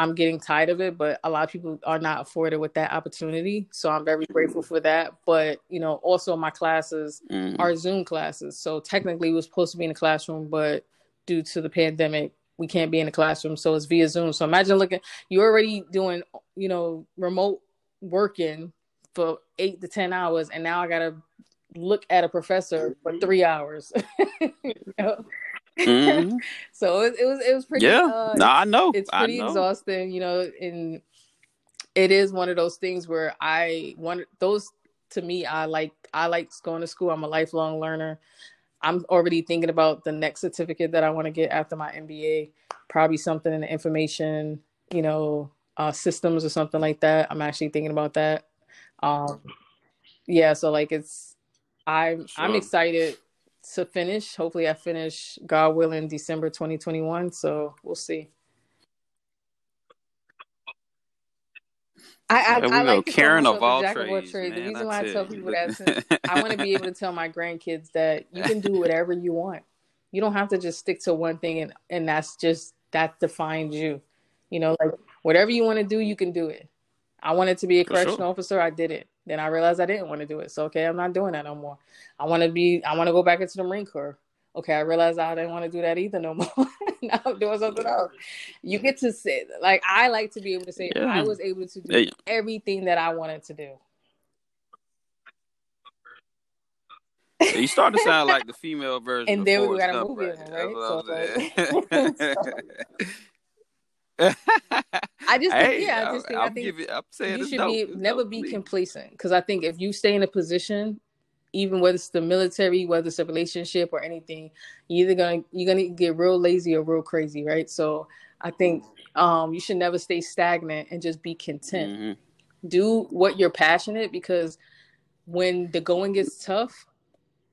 I'm getting tired of it. But a lot of people are not afforded with that opportunity, so I'm very grateful for that. But you know, also my classes mm, are Zoom classes, so technically we're supposed to be in the classroom, but due to the pandemic, we can't be in the classroom, so it's via Zoom. So imagine looking, you're already doing, you know, remote working for eight to ten hours, and now I gotta look at a professor for three hours. You know? Mhm. so it, it was it was pretty. yeah, Uh, no, I know, it's pretty know. exhausting, you know, and it is one of those things where I want those to me I like I like going to school. I'm a lifelong learner. I'm already thinking about the next certificate that I want to get after my MBA, probably something in the information, you know, uh, systems or something like that. I'm actually thinking about that. Um, yeah, so like it's I'm I'm excited to finish. Hopefully, I finish God willing December 2021. So we'll see. I, I, we I like Karen of all jack of all trades, trades. The reason why I tell tell people that since I want to be able to tell my grandkids that you can do whatever you want. You don't have to just stick to one thing and, and that's just that defines you. You know, like whatever you want to do, you can do it. I wanted to be a For sure. correctional officer, I did it. Then I realized I didn't want to do it. So okay, I'm not doing that no more. I want to be I want to go back into the Marine Corps. Okay, I realized I didn't want to do that either no more. now I'm doing something else. You get to say like I like to be able to say Yeah. I was able to do Hey. everything that I wanted to do. You start to sound like the female version. And then we got a movie right? of him, That's right? So, I'm saying. I just hey, yeah, I just think I'm, I think I'm saying you should dope. be never dope be complacent because I think if you stay in a position, even whether it's the military, whether it's a relationship or anything, you're either gonna you're gonna get real lazy or real crazy, right? So I think um, you should never stay stagnant and just be content. Mhm. Do what you're passionate because when the going gets tough,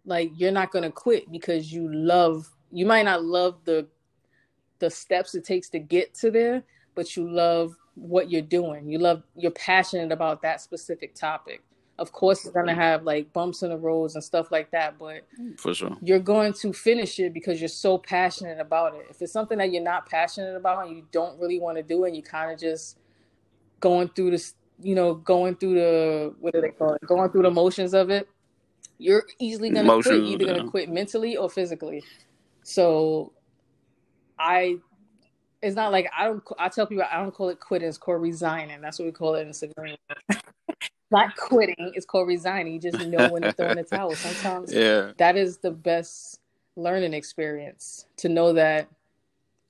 like you're not gonna quit because you love. You might not love the the steps it takes to get to there, but you love what you're doing. You love you're passionate about that specific topic. Of course, it's gonna have like bumps in the roads and stuff like that, but For sure. you're going to finish it because you're so passionate about it. If it's something that you're not passionate about and you don't really want to do, and you kind of just going through this, you know, going through the what do they call it? Going through the motions of it, you're easily gonna quit. You're either yeah. gonna quit mentally or physically. So, I it's not like I don't. I tell people I don't call it quitting. It's called resigning. That's what we call it in civilian. not quitting. It's called resigning. You just know when to throw in the towel. Sometimes Yeah. that is the best learning experience to know that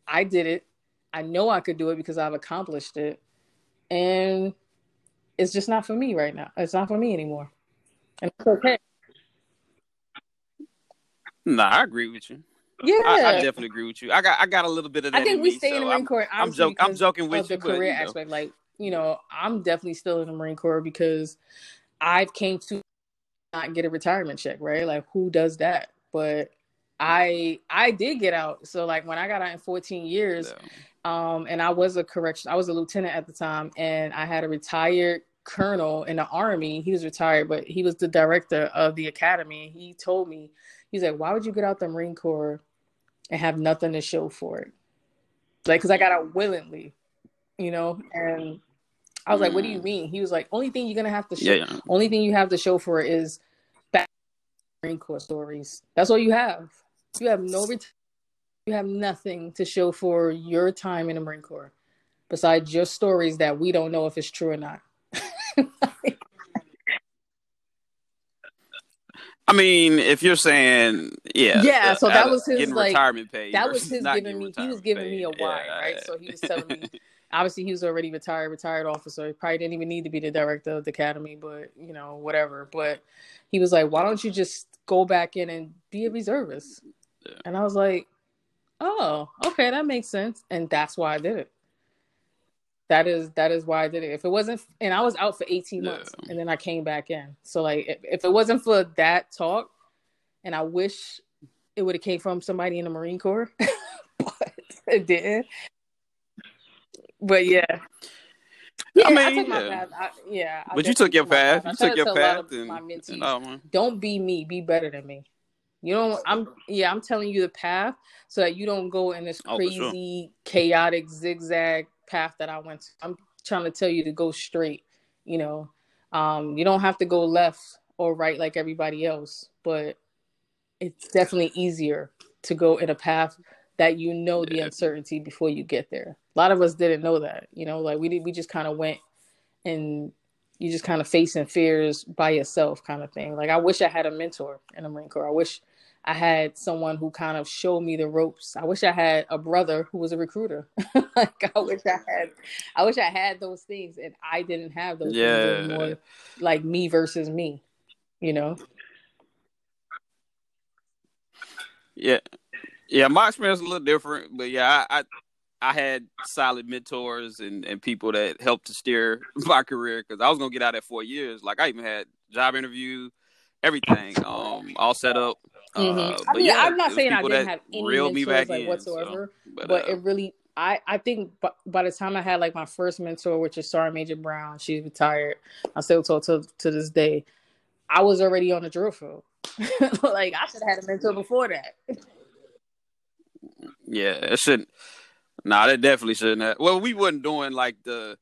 I did it. I know I could do it because I've accomplished it, and it's just not for me right now. It's not for me anymore, and it's okay. Nah, I agree with you. Yeah, I, I definitely agree with you. I got I got a little bit of that. I think in we me, stay in the Marine Corps. I'm joking. I'm joking with of the you, but, career you know. aspect. Like you know, I'm definitely still in the Marine Corps because I've came to not get a retirement check. Right? Like who does that? But I I did get out. So like when I got out in 14 years, Yeah. um, and I was a correction. I was a lieutenant at the time, and I had a retired colonel in the army. He was retired, but he was the director of the academy. He told me, he's like, "Why would you get out the Marine Corps and have nothing to show for it?" Like, because I got out willingly, you know. And I was like, "What do you mm. mean?" He was like, "Only thing you're gonna have to show, Yeah, yeah. only thing you have to show for it is back Marine Corps stories. That's all you have. You have no ret- you have nothing to show for your time in the Marine Corps besides your stories that we don't know if it's true or not. I mean, if you're saying, yeah, Yeah, uh, so that was his, like, retirement pay. that was his giving me- he was giving me a why, Yeah. right? So he was telling me- Obviously, he was already retired, retired officer. He probably didn't even need to be the director of the academy, but you know, whatever. But he was like, "Why don't you just go back in and be a reservist?" Yeah. And I was like, "Oh, okay, that makes sense." And that's why I did it. That is that is why I did it. If it wasn't, and I was out for eighteen Yeah. months, and then I came back in. So like, if, if it wasn't for that talk, and I wish it would have came from somebody in the Marine Corps, but it didn't. But yeah, yeah, I mean, took my yeah. path. I, yeah, I But you took your path. You took to your tell a lot path, and, my mentees, and all, don't be me be better than me you know i'm yeah i'm telling you the path so that you don't go in this Oh, sure. crazy chaotic zigzag path that i went to. i'm trying to tell you to go straight you know. Um you don't have to go left or right like everybody else but it's definitely easier to go in a path that you know the uncertainty before you get there. A lot of us didn't know that you know like we did we just kind of went and you just kind of facing fears by yourself kind of thing. Like i wish i had a mentor in the marine corps i wish i had someone who kind of showed me the ropes i wish i had a brother who was a recruiter like i wish i had i wish i had those things and i didn't have those Yeah. things anymore like me versus me you know Yeah, yeah. My experience is a little different, but yeah, I, I I had solid mentors and and people that helped to steer my career because I was gonna get out at four years. Like I even had job interview, everything, um, all set up. Uh, Mhm. I mean, yeah, I'm not saying I didn't have any mentors like in, whatsoever, so, but, but uh, it really I I think by, by the time I had like my first mentor, which is Sergeant Major Brown, she's retired. I still talk to to this day. I was already on the drill field. like I should have had a mentor before that. Yeah, it shouldn't. Nah, that definitely shouldn't have. Well, we wasn't doing like the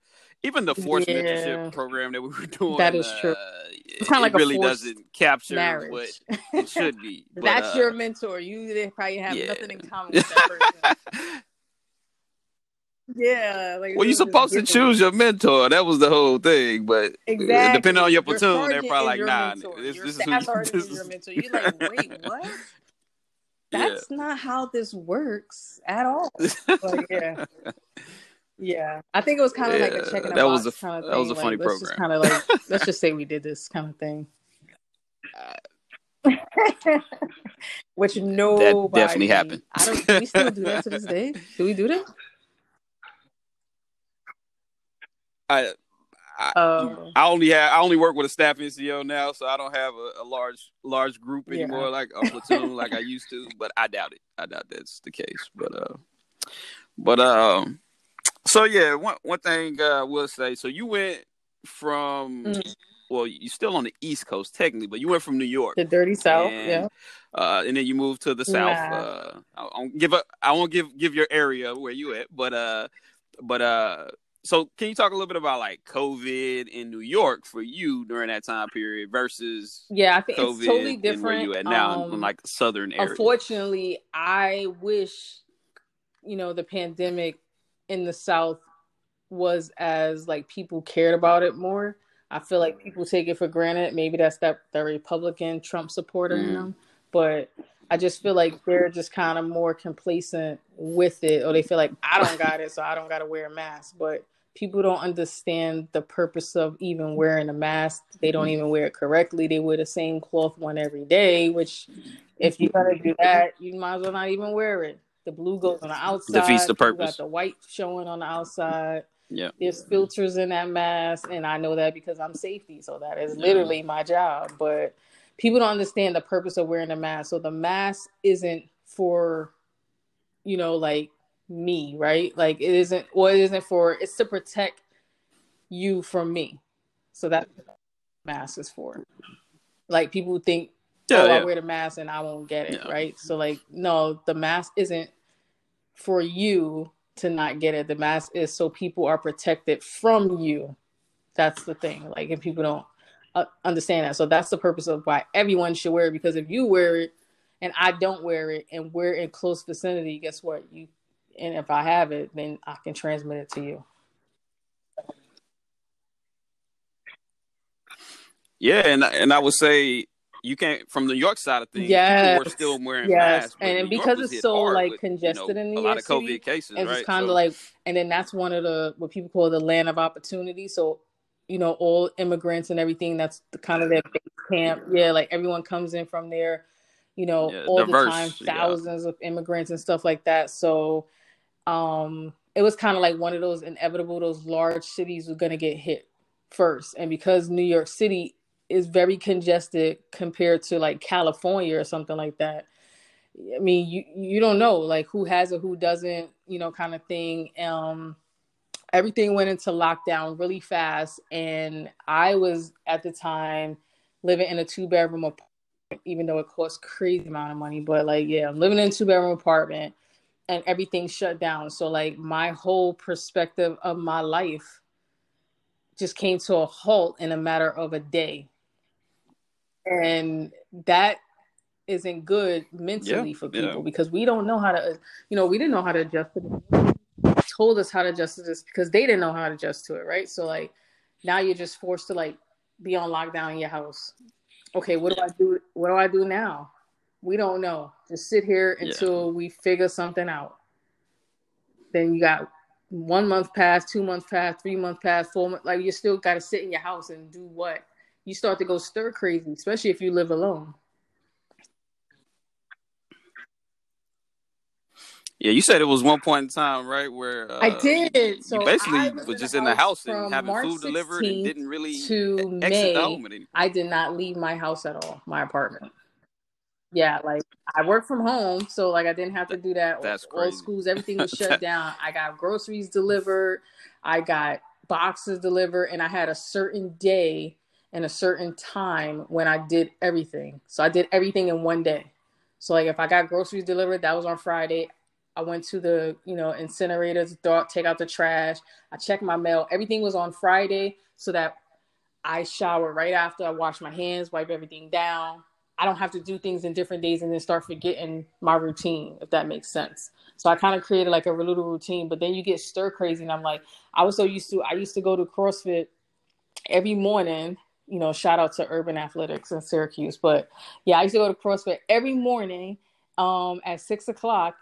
even the forced Yeah. mentorship program that we were doing. That is true. uh, It's kinda it like really doesn't capture Marriage. what it should be. But, That's uh, your mentor. You probably have yeah. nothing in common with that person. yeah, like well, you're supposed to choose your mentor. That was the whole thing. But uh, Exactly. depending on your platoon, they're probably like, nah, mentor. this, your this is who this is your mentor. You're like, wait, what? Yeah. That's not how this works at all. Yeah. Yeah. I think it was kind of like a Yeah, check in a that box was a- kind of thing. that was a like, funny let's program. kind of like let's just say we did this kind of thing. Which nobody definitely happened. I don't do we still do that to this day? Do we do that? I, I, Oh. I only have I only work with a staff NCO now, so I don't have a, a large large group Yeah. anymore, like a platoon, like I used to. But I doubt it. I doubt that's the case. But uh, but um, so yeah, one one thing uh, I will say. So you went from Mhm. well, you're still on the East Coast technically, but you went from New York. The dirty south, And, yeah. Uh, and then you moved to the south. Nah. Uh, I, I won't give up. I won't give give your area where you at, but uh, but uh, so can you talk a little bit about like COVID in New York for you during that time period versus Yeah, I think COVID it's totally different. where you at now Um, in like southern area? Unfortunately, I wish you know the pandemic in the South was as like people cared about it more. I feel like people take it for granted. Maybe that's that the Republican Trump supporter in Mm. them, but I just feel like they're just kind of more complacent with it, or they feel like I don't got it, so I don't got to wear a mask. But people don't understand the purpose of even wearing a mask. They don't even wear it correctly. They wear the same cloth one every day, which if you gotta do that, you might as well not even wear it. The blue goes on the outside. Defeats the You purpose. got the white showing on the outside. Yeah. There's filters in that mask, and I know that because I'm safety, so that is literally my job. But people don't understand the purpose of wearing a mask. So the mask isn't for, you know, like me, right? Like it isn't. Well, it isn't for. It's to protect you from me. So that mask is for. Like people think, Yeah, oh, yeah. I wear the mask and I won't get it, Yeah. right? So like, no, the mask isn't for you to not get it. The mask is so people are protected from you. That's the thing. Like, if people don't uh, understand that. So that's the purpose of why everyone should wear it. Because if you wear it and I don't wear it, and we're in close vicinity, guess what? You and if I have it, then I can transmit it to you. Yeah, and and I would say you can't from the New York side of things. People are still wearing Yes, masks, and New because was it's so, hard like, with, congested in New a lot York of COVID City, cases, And right? it's kind of So- like, and then that's one of the what people call the land of opportunity. So, you know, all immigrants and everything. That's the kind of their base camp. Yeah, like everyone comes in from there. You know, Yeah, all diverse, the time, yeah. thousands of immigrants and stuff like that. So, um, it was kind of like one of those inevitable. Those large cities were going to get hit first, and because New York City is very congested compared to like California or something like that. I mean, you you don't know like who has it, who doesn't, you know, kind of thing. Um, everything went into lockdown really fast, and I was at the time living in a two bedroom apartment, even though it cost crazy amount of money. But like, yeah, I'm living in a two bedroom apartment, and everything shut down. So like, my whole perspective of my life just came to a halt in a matter of a day, and that isn't good mentally Yeah, for yeah. people because we don't know how to you know we didn't know how to adjust to this told us how to adjust to this because they didn't know how to adjust to it right? So like now you're just forced to like be on lockdown in your house. Okay what do i do what do i do now? We don't know. Just sit here Yeah. until we figure something out. Then you got one month past two months past three months past four months like you still got to sit in your house and do what you start to go stir crazy especially if you live alone Yeah, you said it was one point in time, right, where uh, I did. So you basically was, just in the house house and having March food delivered and didn't really to exit May, the home at I did not leave my house at all, my apartment. Yeah, like I work from home, so like I didn't have to do that. That's all crazy. schools, everything was shut down. I got groceries delivered, I got boxes delivered, and I had a certain day and a certain time when I did everything. So I did everything in one day. So like if I got groceries delivered, that was on Friday. I went to the, you know, incinerator to throw, take out the trash. I checked my mail. Everything was on Friday so that I shower right after I wash my hands, wipe everything down. I don't have to do things in different days and then start forgetting my routine, if that makes sense. So I kind of created like a little routine, but then you get stir crazy. And I'm like, I was so used to, I used to go to CrossFit every morning, you know, shout out to Urban Athletics in Syracuse. But yeah, I used to go to CrossFit every morning um, at six o'clock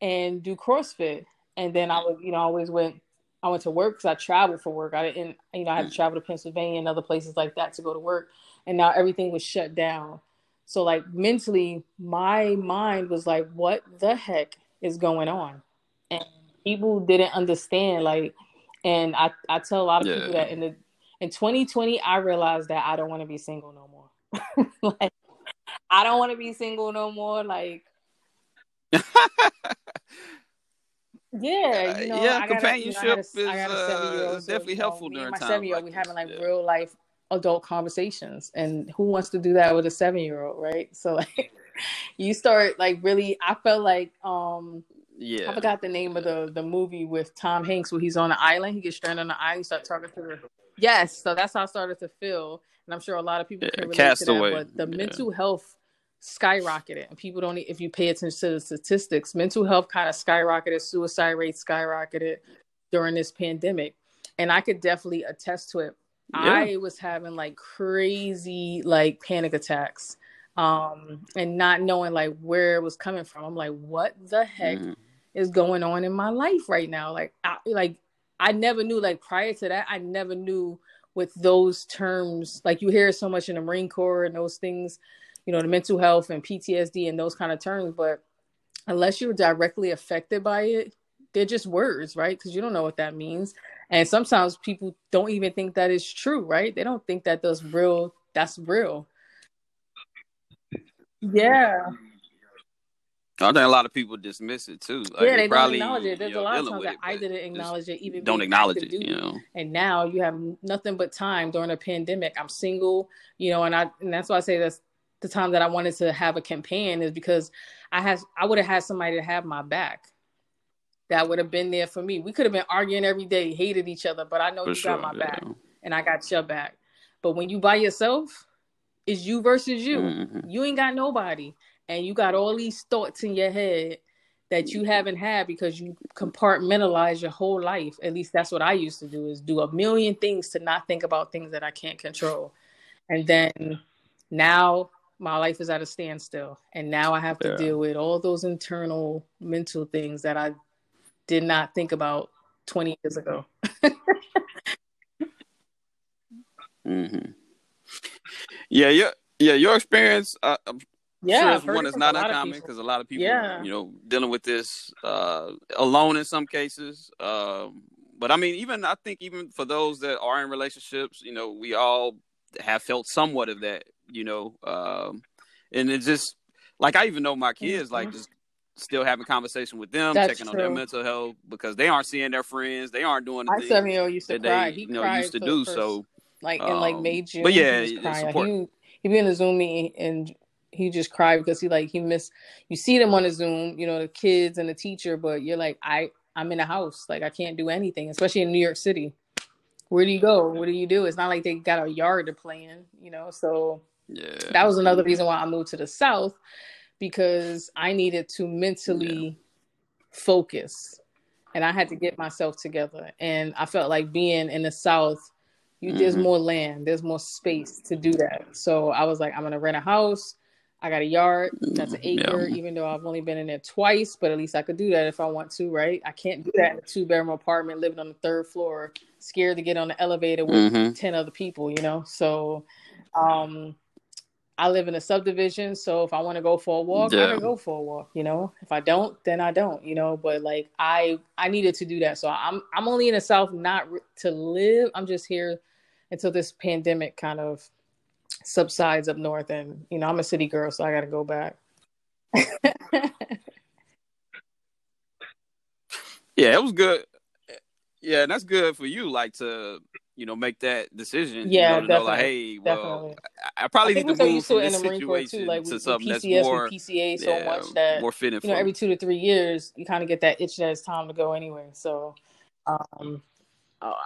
and do CrossFit. And then I would, you know, I always went, I went to work because I traveled for work. I didn't, you know, I had to travel to Pennsylvania and other places like that to go to work. And now everything was shut down. So like mentally, my mind was like, what the heck is going on? And people didn't understand. Like, and I, I tell a lot of Yeah. people that in the in 2020, I realized that I don't want to be single no more. like, I don't want to be single no more. Like, yeah, you know, yeah, I got a- you know, I got a- companionship I got a is, uh, definitely know, helpful and during my times seven-year-old, like we having like yeah. real life adult conversations, and who wants to do that with a seven-year-old, right? So like, you start like really. I felt like um Yeah, I forgot the name of the the movie with Tom Hanks where he's on an island. He gets stranded on the island. He start talking to the yes. So that's how I started to feel, and I'm sure a lot of people can relate to that. But the Yeah. mental health skyrocketed and people don't if you pay attention to the statistics mental health kind of skyrocketed suicide rates skyrocketed during this pandemic and i could definitely attest to it yeah. i was having like crazy like panic attacks um and not knowing like where it was coming from i'm like what the heck mm. is going on in my life right now like I, like i never knew like prior to that i never knew with those terms like you hear so much in the marine corps and those things you know, the mental health and PTSD and those kind of terms. But unless you're directly affected by it, they're just words, right? Because you don't know what that means. And sometimes people don't even think that is true, right? They don't think that that's real. That's real. Yeah. I think a lot of people dismiss it too. Like yeah, they, probably, don't acknowledge it. There's a lot of times that I didn't acknowledge it, even don't acknowledge it. You know, and now you have nothing but time during a pandemic. I'm single, you know, and I and that's why I say that's the time that I wanted to have a campaign is because I had I would have had somebody to have my back. That would have been there for me. We could have been arguing every day, hated each other, but I know for you sure, got my yeah. back and I got your back. But when you by yourself, it's you versus you. Mm-hmm. You ain't got nobody. And you got all these thoughts in your head that you haven't had because you compartmentalize your whole life. At least that's what I used to do is do a million things to not think about things that I can't control. And then now my life is at a standstill and now i have to yeah. deal with all those internal mental things that i did not think about 20 years ago mm-hmm. yeah yeah yeah your experience uh, yeah, sure one is not uncommon because a lot of people yeah. you know dealing with this uh, alone in some cases um, but i mean even i think even for those that are in relationships you know we all have felt somewhat of that you know. Um, and it's just like I even know my kids mm-hmm. like just still having conversation with them, That's checking true. on their mental health because they aren't seeing their friends, they aren't doing the my seven year old used to cry. They, he you know, used to do first, so. Like in like May um, June, but yeah, he, he he be in the Zoom meeting and he just cried because he like he missed. You see them on a Zoom, you know, the kids and the teacher, but you're like, I I'm in a house, like I can't do anything, especially in New York City. Where do you go? What do you do? It's not like they got a yard to play in, you know. So yeah. That was another reason why I moved to the South because I needed to mentally yeah. focus and I had to get myself together. And I felt like being in the South, you, mm-hmm. there's more land, there's more space to do that. So I was like, I'm going to rent a house. I got a yard that's an acre, yeah. even though I've only been in it twice, but at least I could do that if I want to, right? I can't do that in a two bedroom apartment living on the third floor, scared to get on the elevator with mm-hmm. 10 other people, you know? So, um, I live in a subdivision, so if I want to go for a walk, yeah. I can go for a walk. You know, if I don't, then I don't. You know, but like I, I needed to do that, so I'm, I'm only in the South not to live. I'm just here until this pandemic kind of subsides up north, and you know, I'm a city girl, so I got to go back. yeah, it was good. Yeah, that's good for you. Like to you know, make that decision. Yeah, you know, know like, hey, well, definitely. I, I probably I need to move from this situation too, like to something PCS that's more PCA so yeah, much that more fitting. You know, every two to three years, you kind of get that itch that it's time to go anyway. So, um,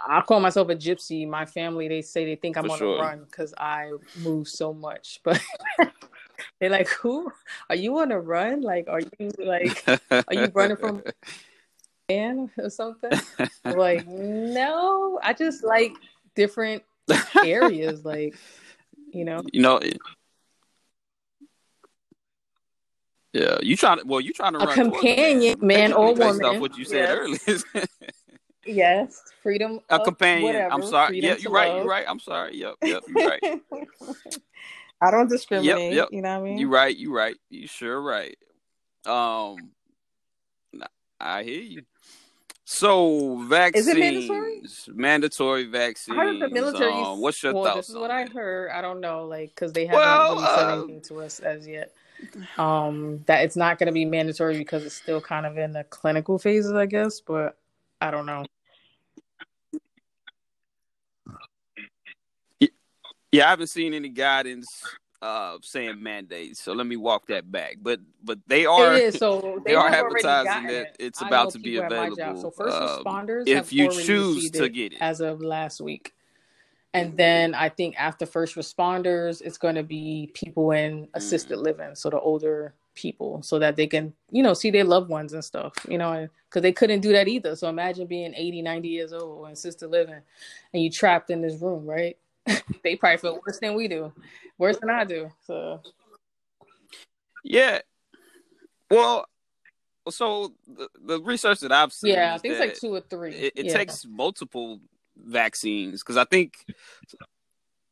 I call myself a gypsy. My family they say they think I'm For on sure. a run because I move so much, but. They're like, "Who are you on a run? Like, are you like, are you running from man or something. like, no, I just like different areas, like you know. You know. Yeah, you trying to well, you trying to a companion, man or woman. Off what you said yes. earlier. Yes, freedom. A companion. Whatever, I'm sorry. Yeah, you're right. You're right. I'm sorry. Yep. Yep. You're right. I don't discriminate. Yep, yep. You know what I mean? You're right. You're right. You sure right. Um, I hear you. So vaccines, is it mandatory? Mandatory vaccines. I heard the military. Um, what's your well, thoughts? This is what I heard. I don't know, like because they haven't well, really said uh, anything to us as yet. Um, that it's not going to be mandatory because it's still kind of in the clinical phases, I guess. But I don't know. Yeah, I haven't seen any guidance uh, saying mandates. So let me walk that back. But but they are so they, they are advertising that it's about to be available. So first uh, responders if you choose to get it as of last week. And then I think after first responders, it's going to be people in assisted Mm. living, so the older people, so that they can, you know, see their loved ones and stuff, you know, because they couldn't do that either. So imagine being 80, 90 years old in assisted living and you trapped in this room, right? they probably feel worse than we do, worse than I do. So, Yeah. Well, so the, the research that I've seen, yeah, I think it's like two or three. it, it yeah. takes multiple vaccines because I think,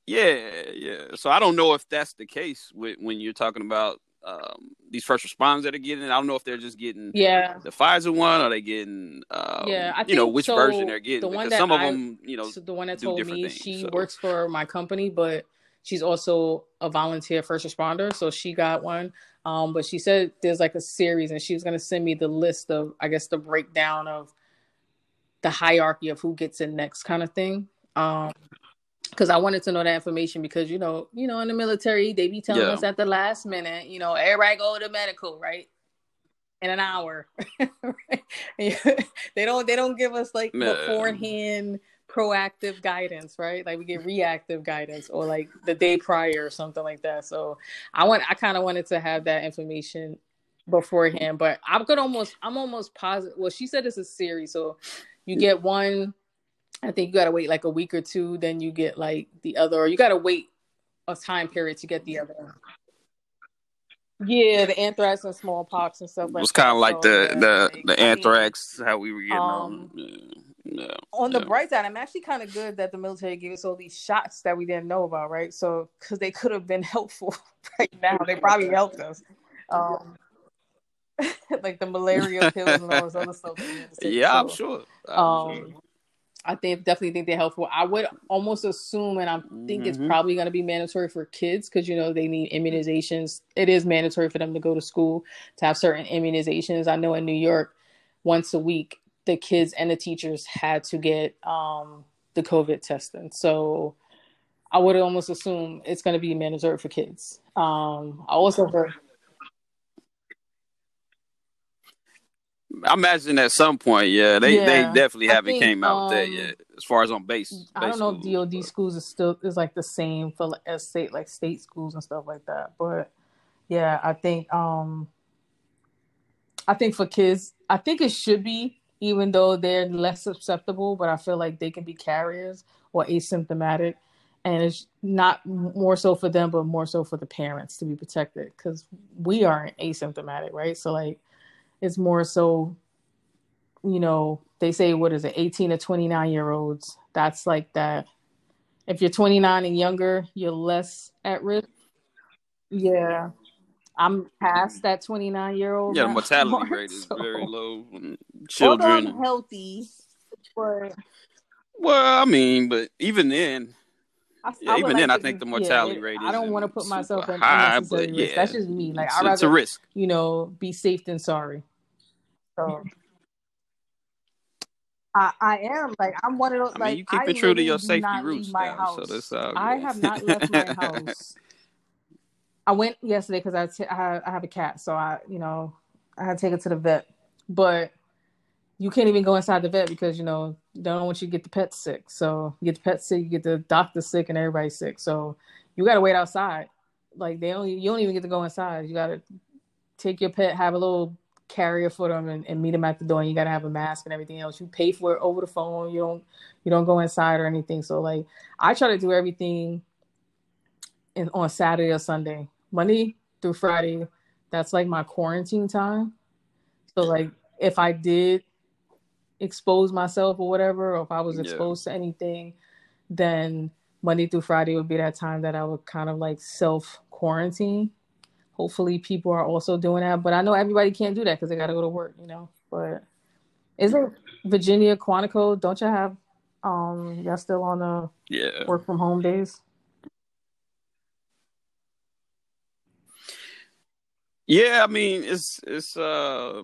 yeah, yeah. So I don't know if that's the case with, when you're talking about um, these first responders that are getting. it. I don't know if they're just getting yeah. the Pfizer one or they getting, um, Yeah, I you know, which so, version they're getting. the one that some of I- them, you know, so the one that told me things, she so. works for my company, but she's also a volunteer first responder, so she got one. Um, but she said there's like a series, and she was gonna send me the list of, I guess, the breakdown of the hierarchy of who gets it next, kind of thing. Um, because I wanted to know that information because you know, you know, in the military they be telling Yeah. us at the last minute, you know, everybody go to medical, right? In an hour. Right? they don't they don't give us like Yeah. beforehand proactive guidance, right? Like we get reactive guidance or like the day prior or something like that. So I want I kind of wanted to have that information beforehand, but I'm gonna almost I'm almost positive. Well, she said it's a series, so you get one. I think you gotta wait like a week or two, then you get like the other, or you gotta wait a time period to get the other. Yeah, the anthrax and smallpox and stuff it was kind of like So, the yeah, the like, the anthrax how we were getting on. um, Yeah. yeah. on the bright side, I'm actually kind of good that the military gave us all these shots that we didn't know about, right? So, because they could have been helpful right now, they probably helped us. Um, like the malaria pills and all this other stuff. that we had to take. Yeah, I'm sure. I'm sure. I think definitely think they're helpful. I would almost assume, and I think it's Mhm. probably going to be mandatory for kids because you know they need immunizations. It is mandatory for them to go to school to have certain immunizations. I know in New York, once a week, the kids and the teachers had to get um, the COVID testing. So I would almost assume it's going to be mandatory for kids. Um, I also heard. I imagine at some point, yeah, they they definitely I haven't think, came out with that um, yet. As far as on base, I don't know if base schools, DoD schools is still is like the same for like, as state like state schools and stuff like that. But yeah, I think um I think for kids, I think it should be even though they're less susceptible, but I feel like they can be carriers or asymptomatic. And it's not more so for them, but more so for the parents to be protected because we aren't asymptomatic, right? So like it's more so you know, they say what is it, 18 to 29 year olds. That's like that. If you're 29 and younger, you're less at risk. Yeah. I'm past that 29 year old. yeah, the mortality rate is very low. in Children, I'm healthy, but well, I mean, but even then, I, Yeah, I even like then, I think the mortality it- rate I don't want to put myself in high, unnecessary but risk. yeah, That's just me. Like it's, I'd it's a rather, risk. you know, be safe than sorry. So I, I am like I'm one of those I like mean, you keeping true to your safety roots my now, house. so that's all I have not left my house. I went yesterday because I, t- I have- I have a cat, so I you know I had to take it to the vet, but you can't even go inside the vet because you know don't want you to get the pet sick. So you get the pet sick, you get the doctor sick, and everybody sick. So you got to wait outside. Like they only you don't even get to go inside. You got to take your pet, have a little carrier for them, and, and meet them at the door. And you got to have a mask and everything else. You pay for it over the phone. You don't you don't go inside or anything. So like I try to do everything in, on Saturday or Sunday, Monday through Friday. That's like my quarantine time. So like if I did expose myself or whatever, or if I was Yeah. exposed to anything, then Monday through Friday would be that time that I would kind of like self quarantine. Hopefully, people are also doing that, but I know everybody can't do that because they got to go to work, you know. But isn't Virginia Quantico? Don't you have um y'all still on the Yeah. work from home days? Yeah, I mean, it's it's uh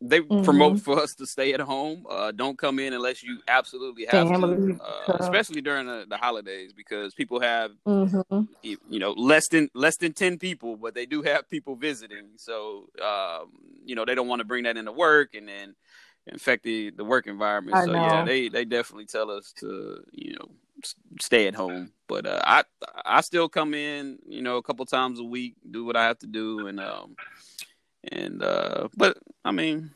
they Mhm. promote for us to stay at home. Uh don't come in unless you absolutely have Family, to. Uh, especially during the, the holidays because people have Mm-hmm. you you know less than less than 10 people but they do have people visiting so um you know they don't want to bring that into work and then infect the the work environment I so yeah they they definitely tell us to you know stay at home. But uh, I I still come in, you know, a couple times a week, do what I have to do, and um, and uh, but I mean,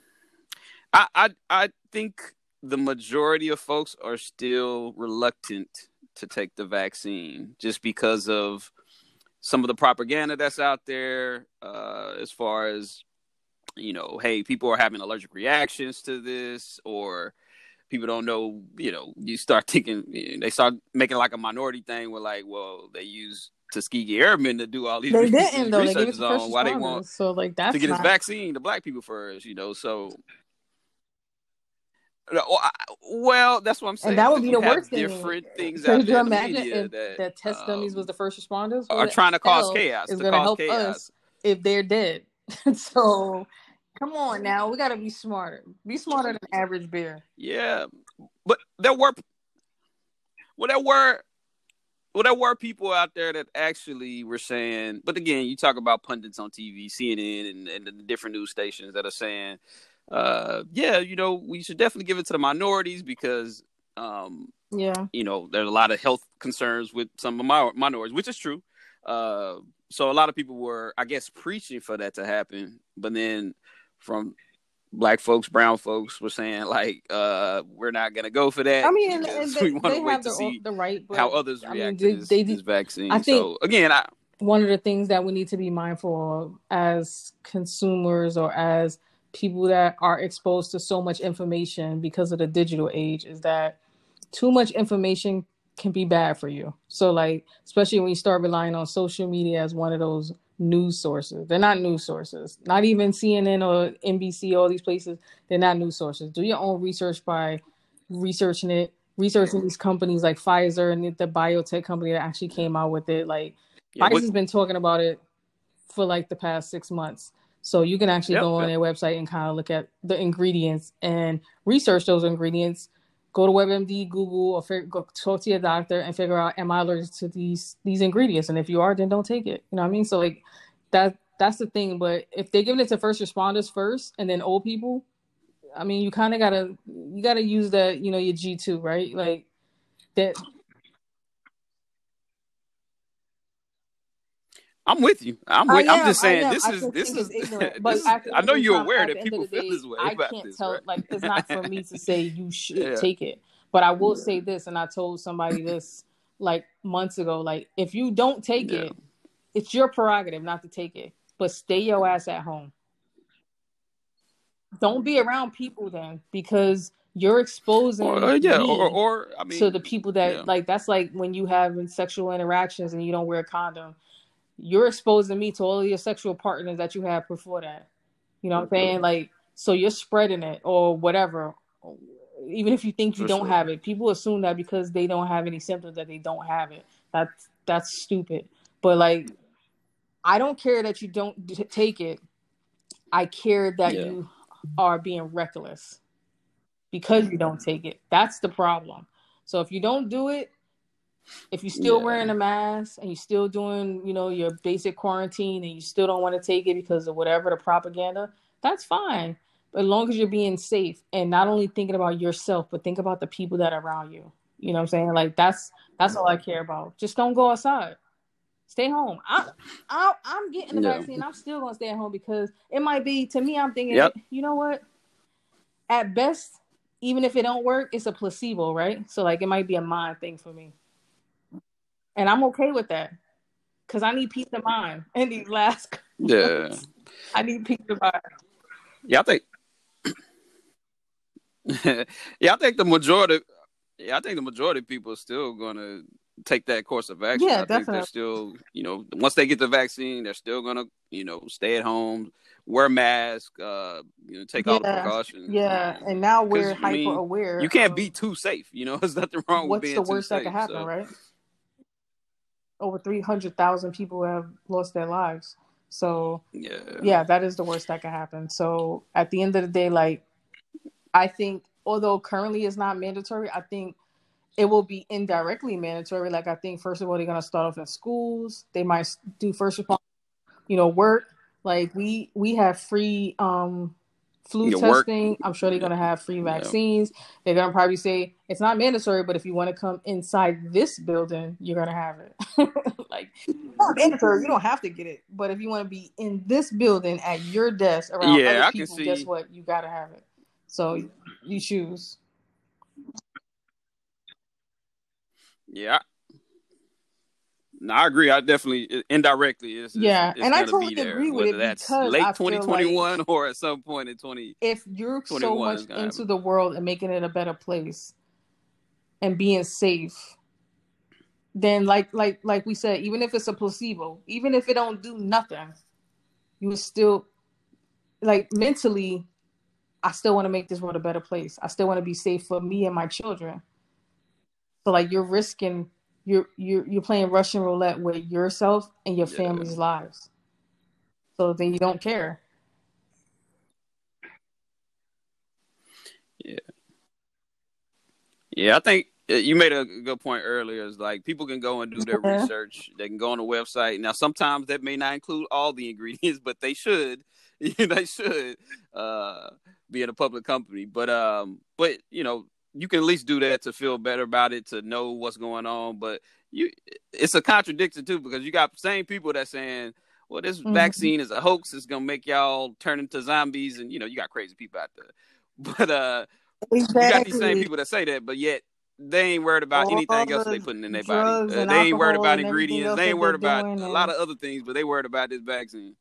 I I I think the majority of folks are still reluctant to take the vaccine just because of some of the propaganda that's out there uh, as far as you know hey people are having allergic reactions to this or people don't know, you know, you start thinking they start making like a minority thing where like, well, they use Tuskegee Airmen to do all these they didn't though. They gave it on why they want so like that's to get not... this vaccine to black people first, you know. So well, that's what I'm saying. And that would be the worst thing. Different things there imagine if that, that test dummies um, was the first responders are trying to cause chaos. Is going to help chaos. us if they're dead. so come on now, we got to be smarter. Be smarter than average bear. Yeah, but there were well there were well there were people out there that actually were saying but again you talk about pundits on tv cnn and, and the different news stations that are saying uh yeah you know we should definitely give it to the minorities because um yeah. you know there's a lot of health concerns with some of my minorities which is true. Uh so a lot of people were i guess preaching for that to happen but then from black folks, brown folks were saying like, uh, we're not gonna go for that. I mean, they, we want to wait to the, see the right, how others I react mean, to this, they, this vaccine. I think so again, I, one of the things that we need to be mindful of as consumers or as people that are exposed to so much information because of the digital age is that too much information can be bad for you. So like especially when you start relying on social media as one of those news sources. They're not news sources. Not even CNN or NBC, all these places. They're not news sources. Do your own research by researching it, researching these companies like Pfizer and the biotech company that actually came out with it. Like yeah, Pfizer's been talking about it for like the past six months. So you can actually yep, go on yep. their website and kind of look at the ingredients and research those ingredients. Go to WebMD, Google, or fig- go talk to your doctor and figure out am I allergic to these these ingredients? And if you are, then don't take it. You know what I mean? So like that that's the thing. But if they're giving it to first responders first and then old people, I mean, you kind of gotta you gotta use that you know your G two right like that. I'm with you. I'm with, I'm just saying this is this is, ignorant, but this is I know you're aware that people feel day, this way I can't this. Tell, right? Like it's not for me to say you should Yeah. take it, but I will say this, and I told somebody this like months ago. Like if you don't take Yeah. it, it's your prerogative not to take it, but stay your ass at home. Don't be around people then, because you're exposing Or, uh, yeah, or, or I mean, to the people that yeah. like that's like when you have sexual interactions and you don't wear a condom you're exposing me to all of your sexual partners that you had before that. You know what i'm saying? Like so you're spreading it or whatever even if you think you For don't sure. have it. People assume that because they don't have any symptoms that they don't have it. That's that's stupid. But like i don't care that you don't d- take it. I care that Yeah. you are being reckless because you don't take it. That's the problem. So if you don't do it if you're still Yeah. wearing a mask and you're still doing, you know, your basic quarantine and you still don't want to take it because of whatever the propaganda, that's fine. But as long as you're being safe and not only thinking about yourself, but think about the people that are around you. You know what I'm saying? Like that's that's all I mm-hmm. care about. Just don't go outside. Stay home. I, I I'm getting the Yeah. vaccine. I'm still gonna stay at home because it might be to me. I'm thinking, Yep. you know what? At best, even if it don't work, it's a placebo, right? So like it might be a mind thing for me and I'm okay with that because I need peace of mind in these last. yeah, I need peace of mind. yeah. I think, yeah, I think the majority, yeah, I think the majority of people are still gonna take that course of action. Yeah, I think they're still, you know, once they get the vaccine, they're still gonna, you know, stay at home, wear masks, uh, you know, take all the precautions. Yeah, Um, and now we're 'cause, I mean, hyper aware. you can't be too safe. You know, there's nothing wrong with being too safe. What's the worst that could happen, so, right? Over three hundred thousand people have lost their lives. So yeah, yeah, that is the worst that could happen. So at the end of the day, like I think, although currently it's not mandatory, I think it will be indirectly mandatory. Like I think first of all, they're gonna start off in schools. They might do first responder, you know, work. Like we we have free um flu Your work. testing. I'm sure they're gonna have free Yeah. vaccines. They're gonna probably say it's not mandatory, but if you want to come inside this building, you're gonna have it. like not mandatory. You don't have to get it, but if you want to be in this building at your desk around Yeah, other I people, guess what? You gotta have it. So you choose. Yeah. I- No, I agree. I definitely indirectly it's, Yeah, it's and I totally be there, agree with whether it that's because late feel like- 2021 or at some point in 20 if you're so much into happen. the world and making it a better place and being safe then like like like we said even if it's a placebo even if it don't do nothing you would still like mentally i still want to make this world a better place i still want to be safe for me and my children so like you're risking you're you're you're playing russian roulette with yourself and your Yeah. family's lives so then you don't care Yeah, Yeah, I think uh, you made a good point earlier. Is like people can go and do their research. They can go on the website. Now, sometimes that may not include all the ingredients, but they should. they should uh, be in a public company. But um, but you know, you can at least do that to feel better about it, to know what's going on. But you, it's a contradiction too because you got the same people that saying. Well, this Mhm. vaccine is a hoax. It's gonna make y'all turn into zombies, and you know you got crazy people out there. But uh, you got these same people that say that, but yet they ain't worried about All anything else the they putting in their body. Uh, they ain't worried about ingredients. They ain't worried about a lot of other things, but they worried about this vaccine.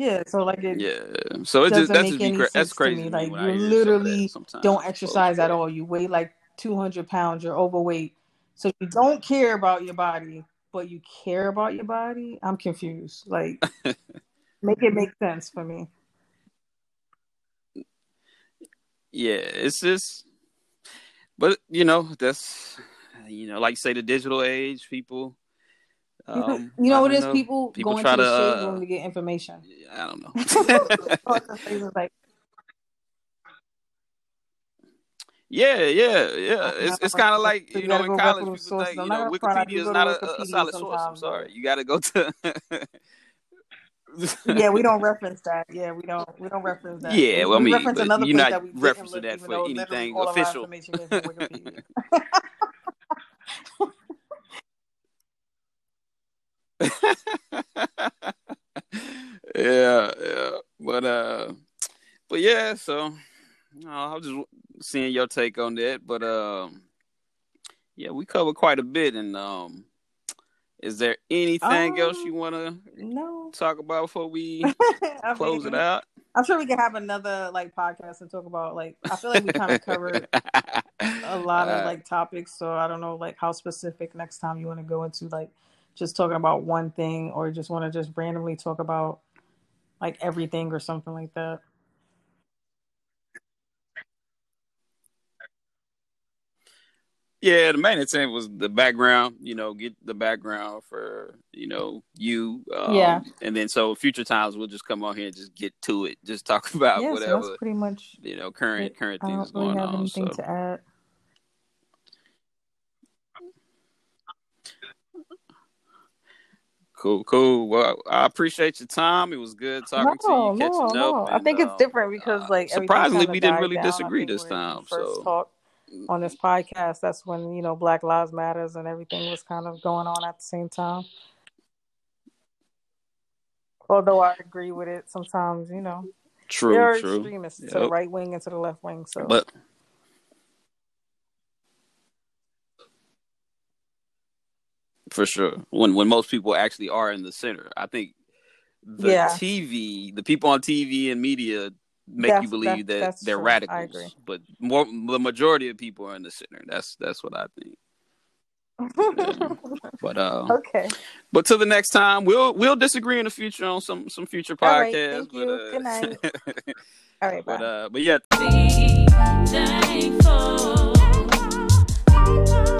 Yeah, so like it Yeah. So it just that's just cra- that's crazy. me. Like I you hear some of that literally don't So, exercise at all. You weigh like two hundred pounds. You're overweight, so you don't care about your body, but you care about your body. I'm confused. Like, make it make sense for me. Yeah, it's just, but you know that's you know like say the digital age people. You, Um, you know I what it is? know. People, People going to the to, shade uh, room to get information. I don't know. Yeah, yeah, yeah. It's it's kind of like you you know in college people think you know gonna front, I do Wikipedia is not a, a solid source. I'm sorry, you got to go to. yeah, we don't reference that. Yeah, we don't. We don't reference that. Yeah, we, well, I we mean, reference another you're place not that we referencing that for anything official. Of our information is in Wikipedia. yeah, yeah, but uh, but yeah. So, you know, I was just seeing your take on that, but um, yeah, we covered quite a bit. And um, is there anything else Um, you want to no, talk about before we close mean, it out? I'm sure we can have another like podcast and talk about like. I feel like we kind of covered a lot of Uh, like topics, so I don't know like how specific next time you want to go into like just talking about one thing or just want to just randomly talk about like everything or something like that. Yeah, the main intent was the background. You know, get the background for you know you. Um, Yeah. And then so future times we'll just come on here and just get to it. Just talk about yeah, so whatever that's pretty much. you know current it. current I things don't really going have on. anything So to add. Cool, cool. Well, I appreciate your time. It was good talking no, to you, catching no, up. no. I think it's um, different because uh, like surprisingly we didn't really down, disagree this time. first So talked on this podcast, that's when you know Black Lives Matters and everything was kind of going on at the same time. Although I agree with it, sometimes you know true, there are true. extremists to the right wing and to the left wing. So But for sure, when when most people actually are in the center, I think the Yeah. TV, the people on TV and media make That's- you believe that- that they're true. I radicals, agree. but more the majority of people are in the center. That's that's what I think. But uh, okay. but till the next time, we'll we'll disagree in the future on some some future All right, podcasts. thank you. But, uh, Good night. All right, bye. but uh, but yeah, Thank